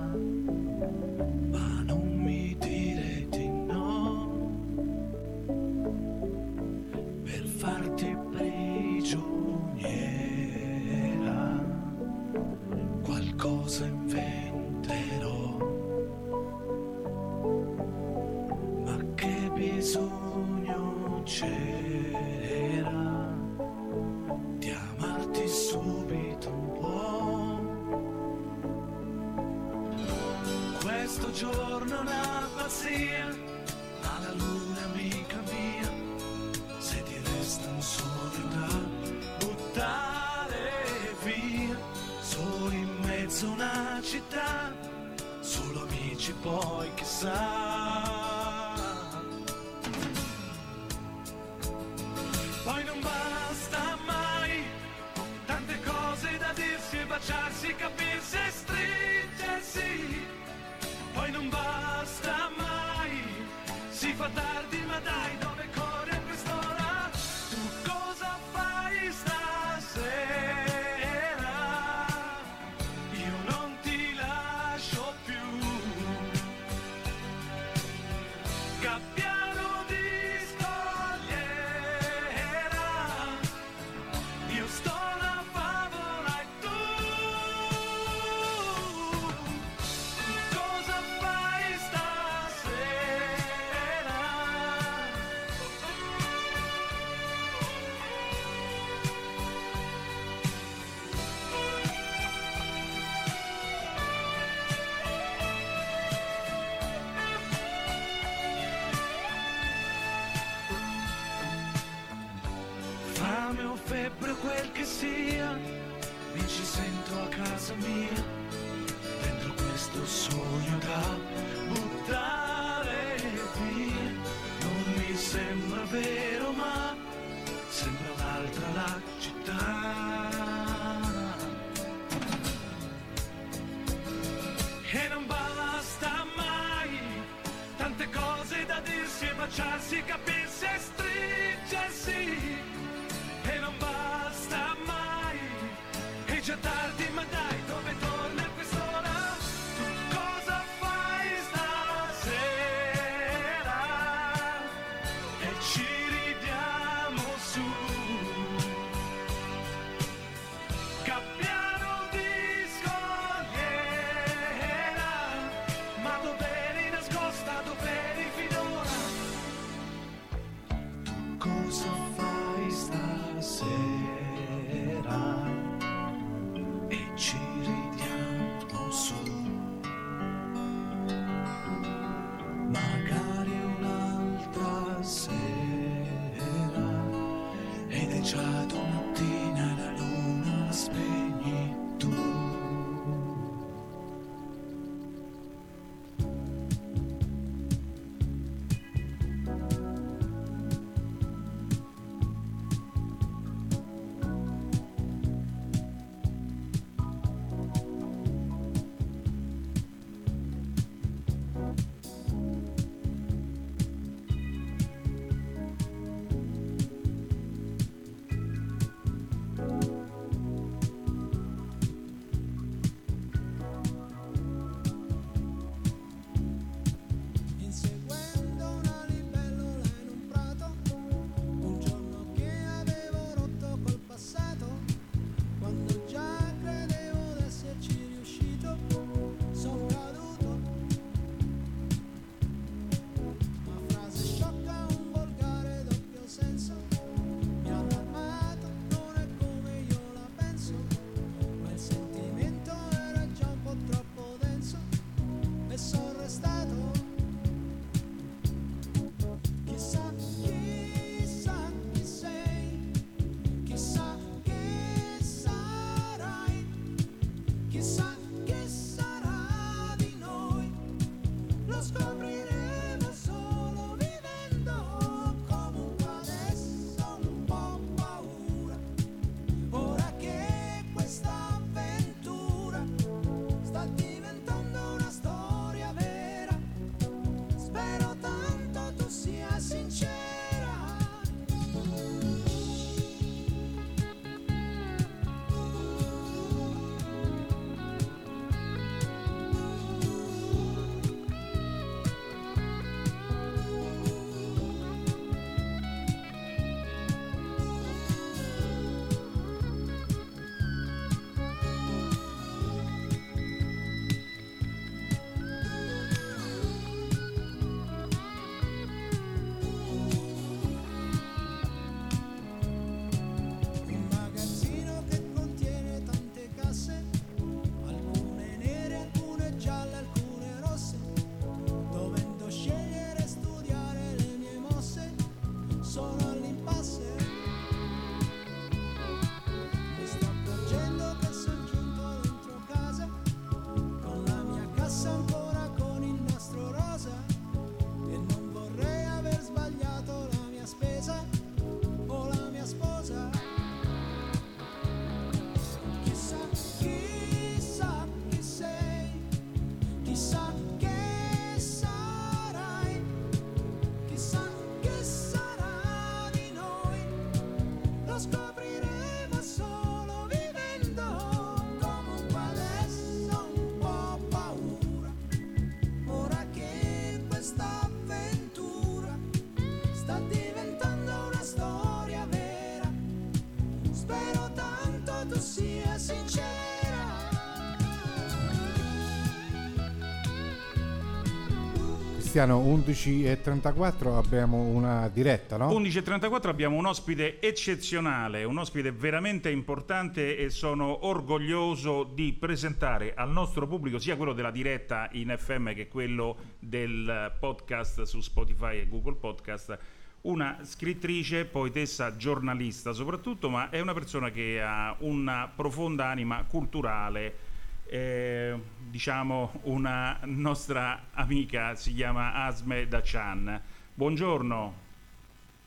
Cristiano, 11.34 abbiamo una diretta, no? 11.34 abbiamo un ospite eccezionale, un ospite veramente importante e sono orgoglioso di presentare al nostro pubblico sia quello della diretta in FM che quello del podcast su Spotify e Google Podcast una scrittrice, poetessa, giornalista soprattutto, ma è una persona che ha una profonda anima culturale eh, diciamo una nostra amica si chiama Asme Dacian. Buongiorno,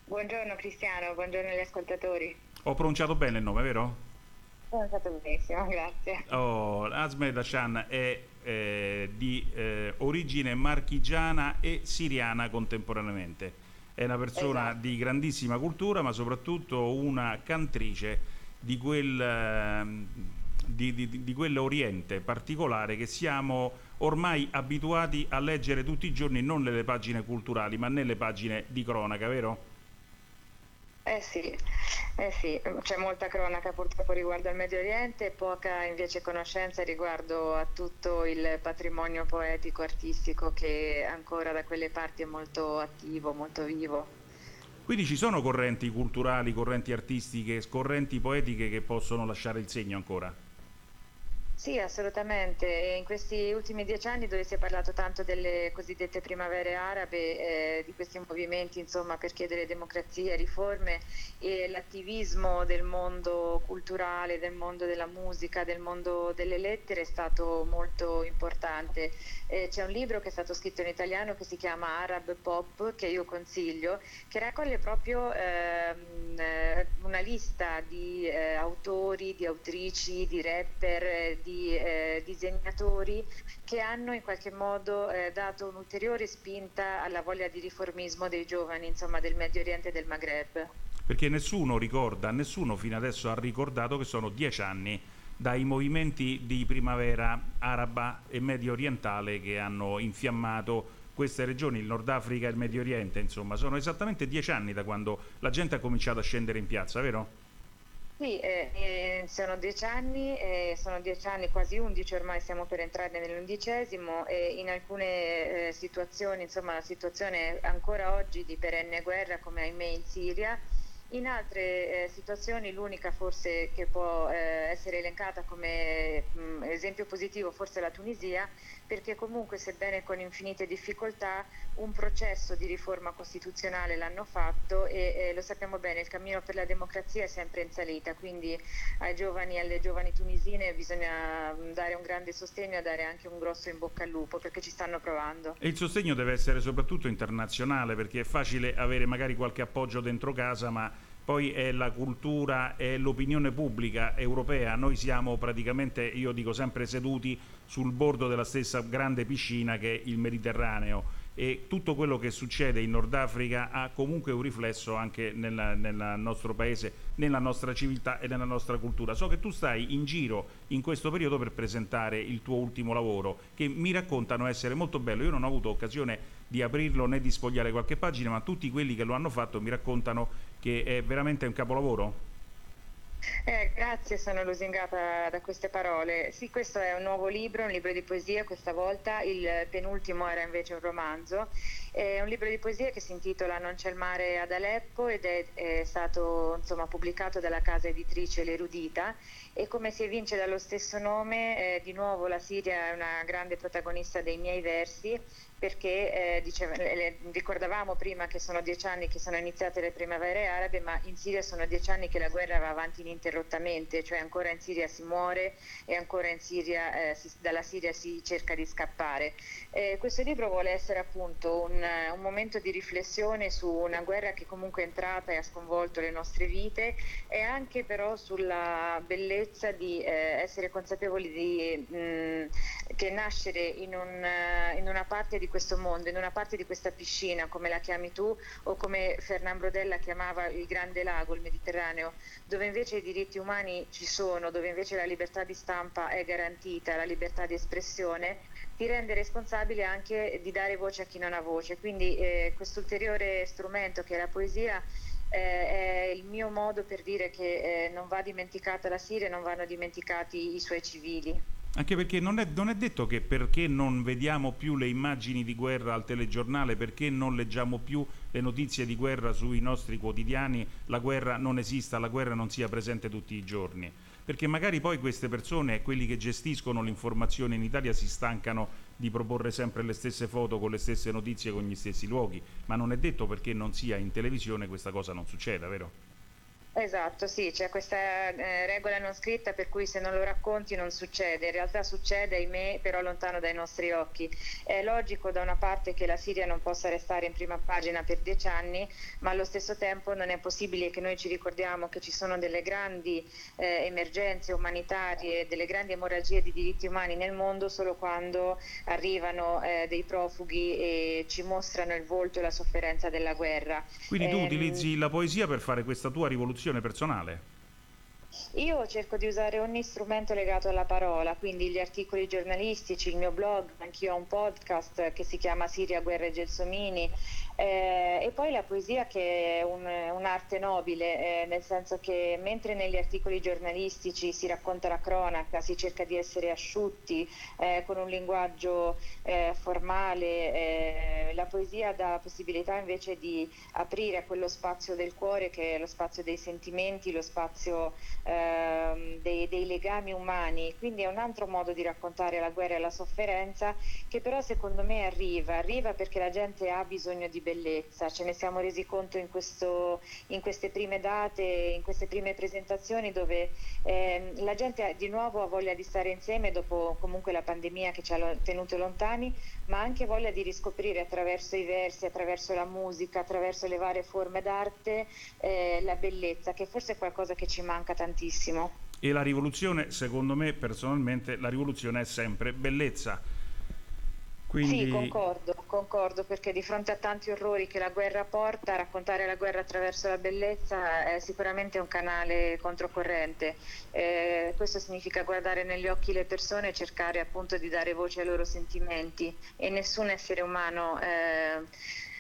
Buongiorno Cristiano, buongiorno agli ascoltatori. ho pronunciato bene il nome, vero? Sono stato benissimo, grazie. Oh, Asme Dacian è eh, di eh, origine marchigiana e siriana contemporaneamente. È una persona Esatto. di grandissima cultura, ma soprattutto una cantrice di quel, ehm, di, di- di quell'Oriente particolare che siamo ormai abituati a leggere tutti i giorni non nelle pagine culturali, ma nelle pagine di cronaca, vero? Eh sì, eh sì, c'è molta cronaca purtroppo riguardo al Medio Oriente e poca invece conoscenza riguardo a tutto il patrimonio poetico, artistico che ancora da quelle parti è molto attivo, molto vivo. Quindi ci sono correnti culturali, correnti artistiche, correnti poetiche che possono lasciare il segno ancora. Sì, assolutamente. In questi ultimi dieci anni dove si è parlato tanto delle cosiddette primavere arabe, eh, di questi movimenti insomma, per chiedere democrazia, riforme e l'attivismo del mondo culturale, del mondo della musica, del mondo delle lettere è stato molto importante. Eh, c'è un libro che è stato scritto in italiano che si chiama Arab Pop, che io consiglio, che raccoglie proprio ehm, eh, una lista di eh, autori, di autrici, di rapper, eh, di eh, disegnatori che hanno in qualche modo eh, dato un'ulteriore spinta alla voglia di riformismo dei giovani, insomma, del Medio Oriente e del Maghreb. Perché nessuno ricorda, nessuno fino adesso ha ricordato che sono dieci anni dai movimenti di primavera araba e medio orientale che hanno infiammato queste regioni, il Nord Africa e il Medio Oriente, insomma, sono esattamente dieci anni da quando la gente ha cominciato a scendere in piazza, vero? Sì, eh, eh, sono dieci anni, eh, sono dieci anni, quasi undici ormai siamo per entrare nell'undicesimo e in alcune eh, situazioni, insomma la situazione ancora oggi di perenne guerra come ahimè in Siria, in altre eh, situazioni l'unica forse che può eh, essere elencata come mh, esempio positivo forse la Tunisia, perché comunque sebbene con infinite difficoltà un processo di riforma costituzionale l'hanno fatto e eh, lo sappiamo bene, il cammino per la democrazia è sempre in salita, quindi ai giovani e alle giovani tunisine bisogna mh, dare un grande sostegno e dare anche un grosso in bocca al lupo perché ci stanno provando. E il sostegno deve essere soprattutto internazionale perché è facile avere magari qualche appoggio dentro casa, ma poi è la cultura, è l'opinione pubblica europea. Noi siamo praticamente, io dico sempre, seduti sul bordo della stessa grande piscina che è il Mediterraneo e tutto quello che succede in Nord Africa ha comunque un riflesso anche nel nostro paese, nella nostra civiltà e nella nostra cultura. So che tu stai in giro in questo periodo per presentare il tuo ultimo lavoro, che mi raccontano essere molto bello. Io non ho avuto occasione di aprirlo né di sfogliare qualche pagina, ma tutti quelli che lo hanno fatto mi raccontano che è veramente un capolavoro. Eh, grazie, sono lusingata da queste parole. Sì, questo è un nuovo libro, un libro di poesia questa volta, il penultimo era invece un romanzo. È un libro di poesia che si intitola Non c'è il mare ad Aleppo ed è, è stato insomma, pubblicato dalla casa editrice L'Erudita e come si evince dallo stesso nome, eh, di nuovo la Siria è una grande protagonista dei miei versi perché eh, diceva- le- ricordavamo prima che sono dieci anni che sono iniziate le primavere arabe, ma in Siria sono dieci anni che la guerra va avanti ininterrottamente, cioè ancora in Siria si muore e ancora in Siria, eh, si- dalla Siria si cerca di scappare. Eh, questo libro vuole essere appunto un, un momento di riflessione su una guerra che comunque è entrata e ha sconvolto le nostre vite e anche però sulla bellezza di eh, essere consapevoli di, mh, che nascere in, un, eh, in una parte di questo mondo, in una parte di questa piscina, come la chiami tu, o come Fernand Brodella chiamava il grande lago, il Mediterraneo, dove invece i diritti umani ci sono, dove invece la libertà di stampa è garantita, la libertà di espressione, ti rende responsabile anche di dare voce a chi non ha voce. Quindi eh, questo ulteriore strumento che è la poesia eh, è il mio modo per dire che eh, non va dimenticata la Siria, non vanno dimenticati i suoi civili. Anche perché non è, non è detto che perché non vediamo più le immagini di guerra al telegiornale, perché non leggiamo più le notizie di guerra sui nostri quotidiani, la guerra non esista, la guerra non sia presente tutti i giorni. Perché magari poi queste persone, quelli che gestiscono l'informazione in Italia, si stancano di proporre sempre le stesse foto con le stesse notizie, con gli stessi luoghi, ma non è detto perché non sia in televisione questa cosa non succeda, vero? Esatto, sì, c'è questa eh, regola non scritta per cui se non lo racconti non succede, in realtà succede, ahimè, però lontano dai nostri occhi. È logico da una parte che la Siria non possa restare in prima pagina per dieci anni, ma allo stesso tempo non è possibile che noi ci ricordiamo che ci sono delle grandi eh, emergenze umanitarie, delle grandi emorragie di diritti umani nel mondo solo quando arrivano eh, dei profughi e ci mostrano il volto e la sofferenza della guerra. Quindi tu Ehm, utilizzi la poesia per fare questa tua rivoluzione personale? Io cerco di usare ogni strumento legato alla parola, quindi gli articoli giornalistici, il mio blog, anch'io ho un podcast che si chiama Siria, Guerra e Gelsomini eh, e poi la poesia che è un- un'arte nobile, eh, nel senso che mentre negli articoli giornalistici si racconta la cronaca, si cerca di essere asciutti, eh, con un linguaggio eh, formale, eh, la poesia dà possibilità invece di aprire quello spazio del cuore che è lo spazio dei sentimenti, lo spazio ehm, dei, dei legami umani, quindi è un altro modo di raccontare la guerra e la sofferenza che però secondo me arriva, arriva perché la gente ha bisogno di bellezza, ce ne siamo resi conto in, questo, in queste prime date, in queste prime presentazioni dove ehm, la gente di nuovo ha voglia di stare insieme dopo comunque la pandemia che ci ha tenuto lontani, ma anche voglia di riscoprire attraverso i versi, attraverso la musica, attraverso le varie forme d'arte eh, la bellezza, che forse è qualcosa che ci manca tantissimo. E la rivoluzione, secondo me personalmente, la rivoluzione è sempre bellezza. Quindi Sì, concordo, concordo, perché di fronte a tanti orrori che la guerra porta, raccontare la guerra attraverso la bellezza è sicuramente un canale controcorrente. Eh, questo significa guardare negli occhi le persone e cercare appunto di dare voce ai loro sentimenti e nessun essere umano eh,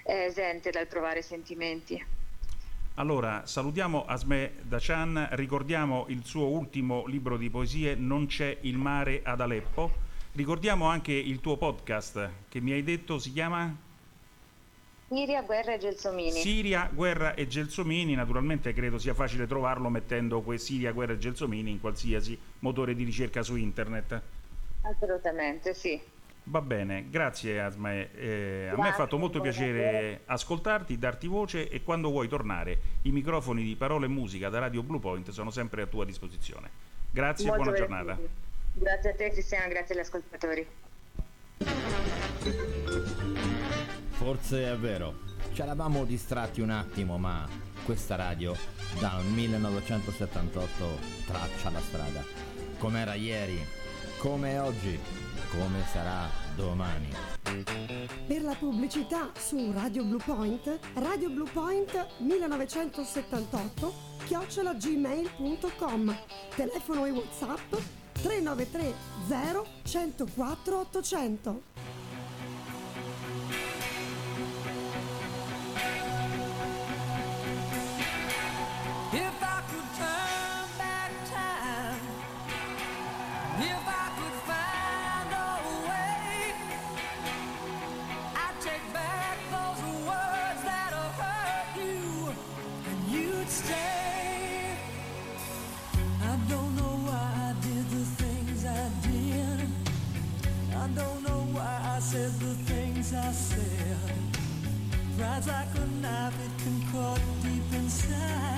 è esente dal provare sentimenti. Allora, salutiamo Asme Dacian, ricordiamo il suo ultimo libro di poesie, Non c'è il mare ad Aleppo. Ricordiamo anche il tuo podcast che mi hai detto si chiama Siria, guerra e gelsomini. Siria, guerra e Gelsomini. Naturalmente credo sia facile trovarlo mettendo que Siria, guerra e Gelsomini in qualsiasi motore di ricerca su internet. Assolutamente, sì. Va bene, grazie Asme. Eh, a me ha fatto molto piacere ascoltarti, darti voce e quando vuoi tornare i microfoni di Parole e Musica da Radio Blue Point sono sempre a tua disposizione. Grazie e buona giornata. Grazie a te Cristiano, grazie agli ascoltatori. Forse è vero, ci eravamo distratti un attimo, ma questa radio dal 1978 traccia la strada. Com'era ieri, come oggi, come sarà domani. Per la pubblicità su Radio Blue Point, Radio Blue Point 1978 chiocciola gmail.com Telefono e Whatsapp 393 0 104 800 Pride's like a knife, it can cut deep inside.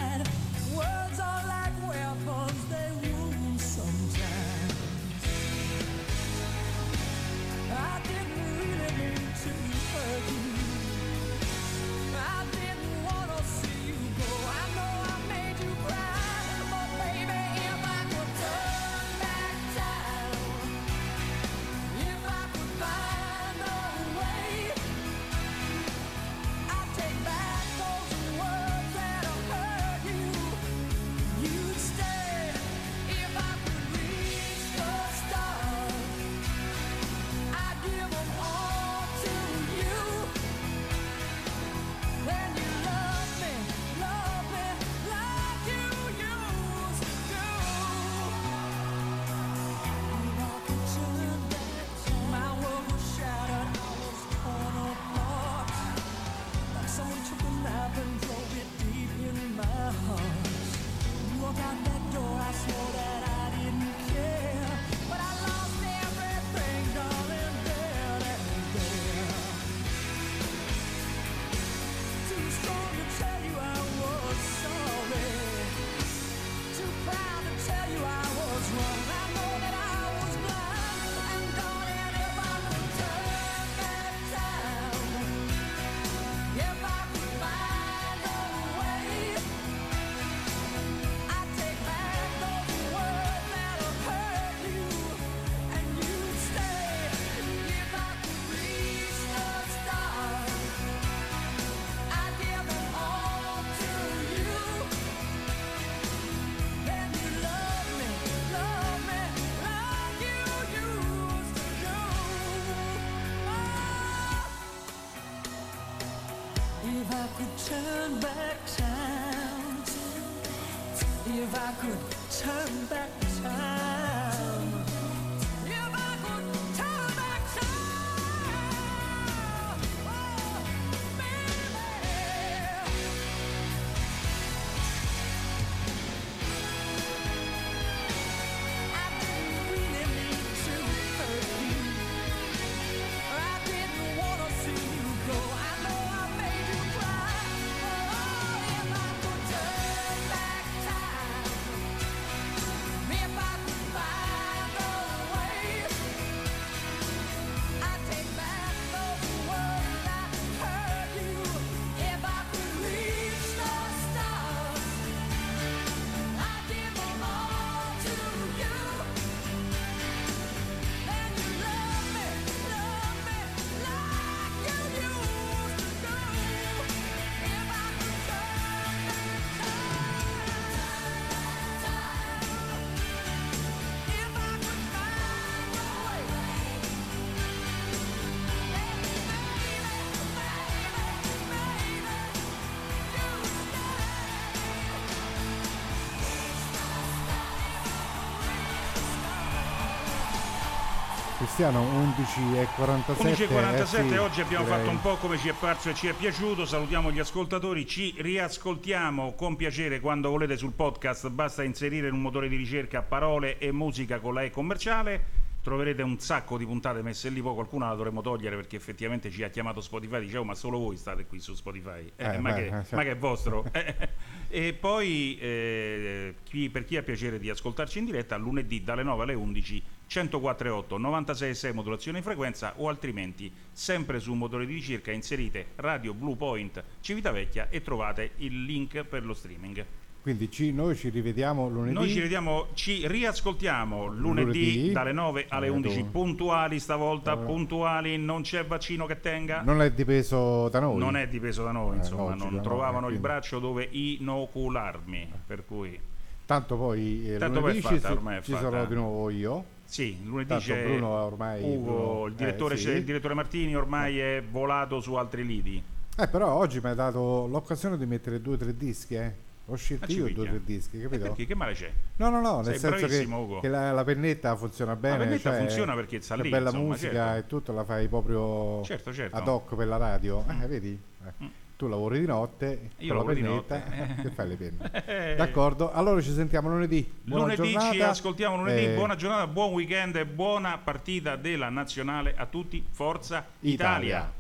Cristiano 11 e 47. 11.47 eh sì, oggi abbiamo direi. fatto un po' come ci è parso e ci è piaciuto, salutiamo gli ascoltatori, ci riascoltiamo con piacere quando volete sul podcast, basta inserire in un motore di ricerca parole e musica con la E commerciale, troverete un sacco di puntate messe lì, poi qualcuna la dovremo togliere perché effettivamente ci ha chiamato Spotify, dicevo ma solo voi state qui su Spotify, Eh, Eh, ma, beh, che, certo. ma che è vostro? e poi eh, chi- per chi ha piacere di ascoltarci in diretta lunedì dalle 9 alle 11 104.8 96.6 modulazione di frequenza o altrimenti sempre su un motore di ricerca inserite Radio Blue Point Civitavecchia e trovate il link per lo streaming. Quindi ci- noi ci rivediamo lunedì. Noi ci rivediamo, ci riascoltiamo lunedì, Lunedì. dalle 9 alle Eh, 11 dove? puntuali stavolta, Allora. puntuali, non c'è vaccino che tenga. Non è dipeso da noi. Non è dipeso da noi, Eh, insomma, non no, trovavano eh, il quindi- braccio dove inocularmi, per cui Tanto poi eh, Tanto poi lunedì fatta, ci, ci sarò di nuovo io. Sì, lunedì Tanto c'è Bruno ormai Ugo, Bruno- il, direttore, eh, sì. il direttore Martini ormai è volato su altri lidi. Eh, però oggi mi ha dato l'occasione di mettere due o tre dischi, eh. Ho scelto Ah, ci io due o tre dischi, capito? Perché? Che male c'è? No, no, no, nel Sei senso che, che la, la pennetta funziona bene. pennetta cioè, funziona perché sta la lì, bella insomma, musica certo. e tutto la fai proprio Certo, certo. ad hoc per la radio. Eh, vedi? Eh, Tu lavori di notte Io con la lavoro di pennetta, notte. eh, che fai le penne? Eh. D'accordo, allora ci sentiamo lunedì. Buona lunedì ci giornata. ascoltiamo lunedì, Eh, buona giornata, buon weekend e buona partita della nazionale a tutti. Forza Italia. Italia.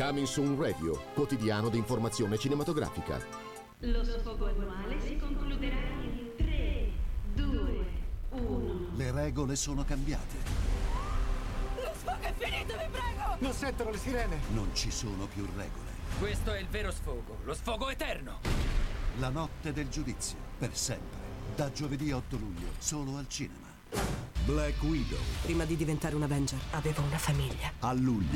Coming Soon Radio, quotidiano di informazione cinematografica. Lo sfogo annuale si concluderà in 3, 2, 1. Le regole sono cambiate. Lo sfogo è finito, vi prego! Non sentono le sirene. Non ci sono più regole. Questo è il vero sfogo, lo sfogo eterno. La notte del giudizio, per sempre. Da giovedì 8 luglio, solo al cinema. Black Widow, Prima di diventare un Avenger avevo una famiglia. a luglio.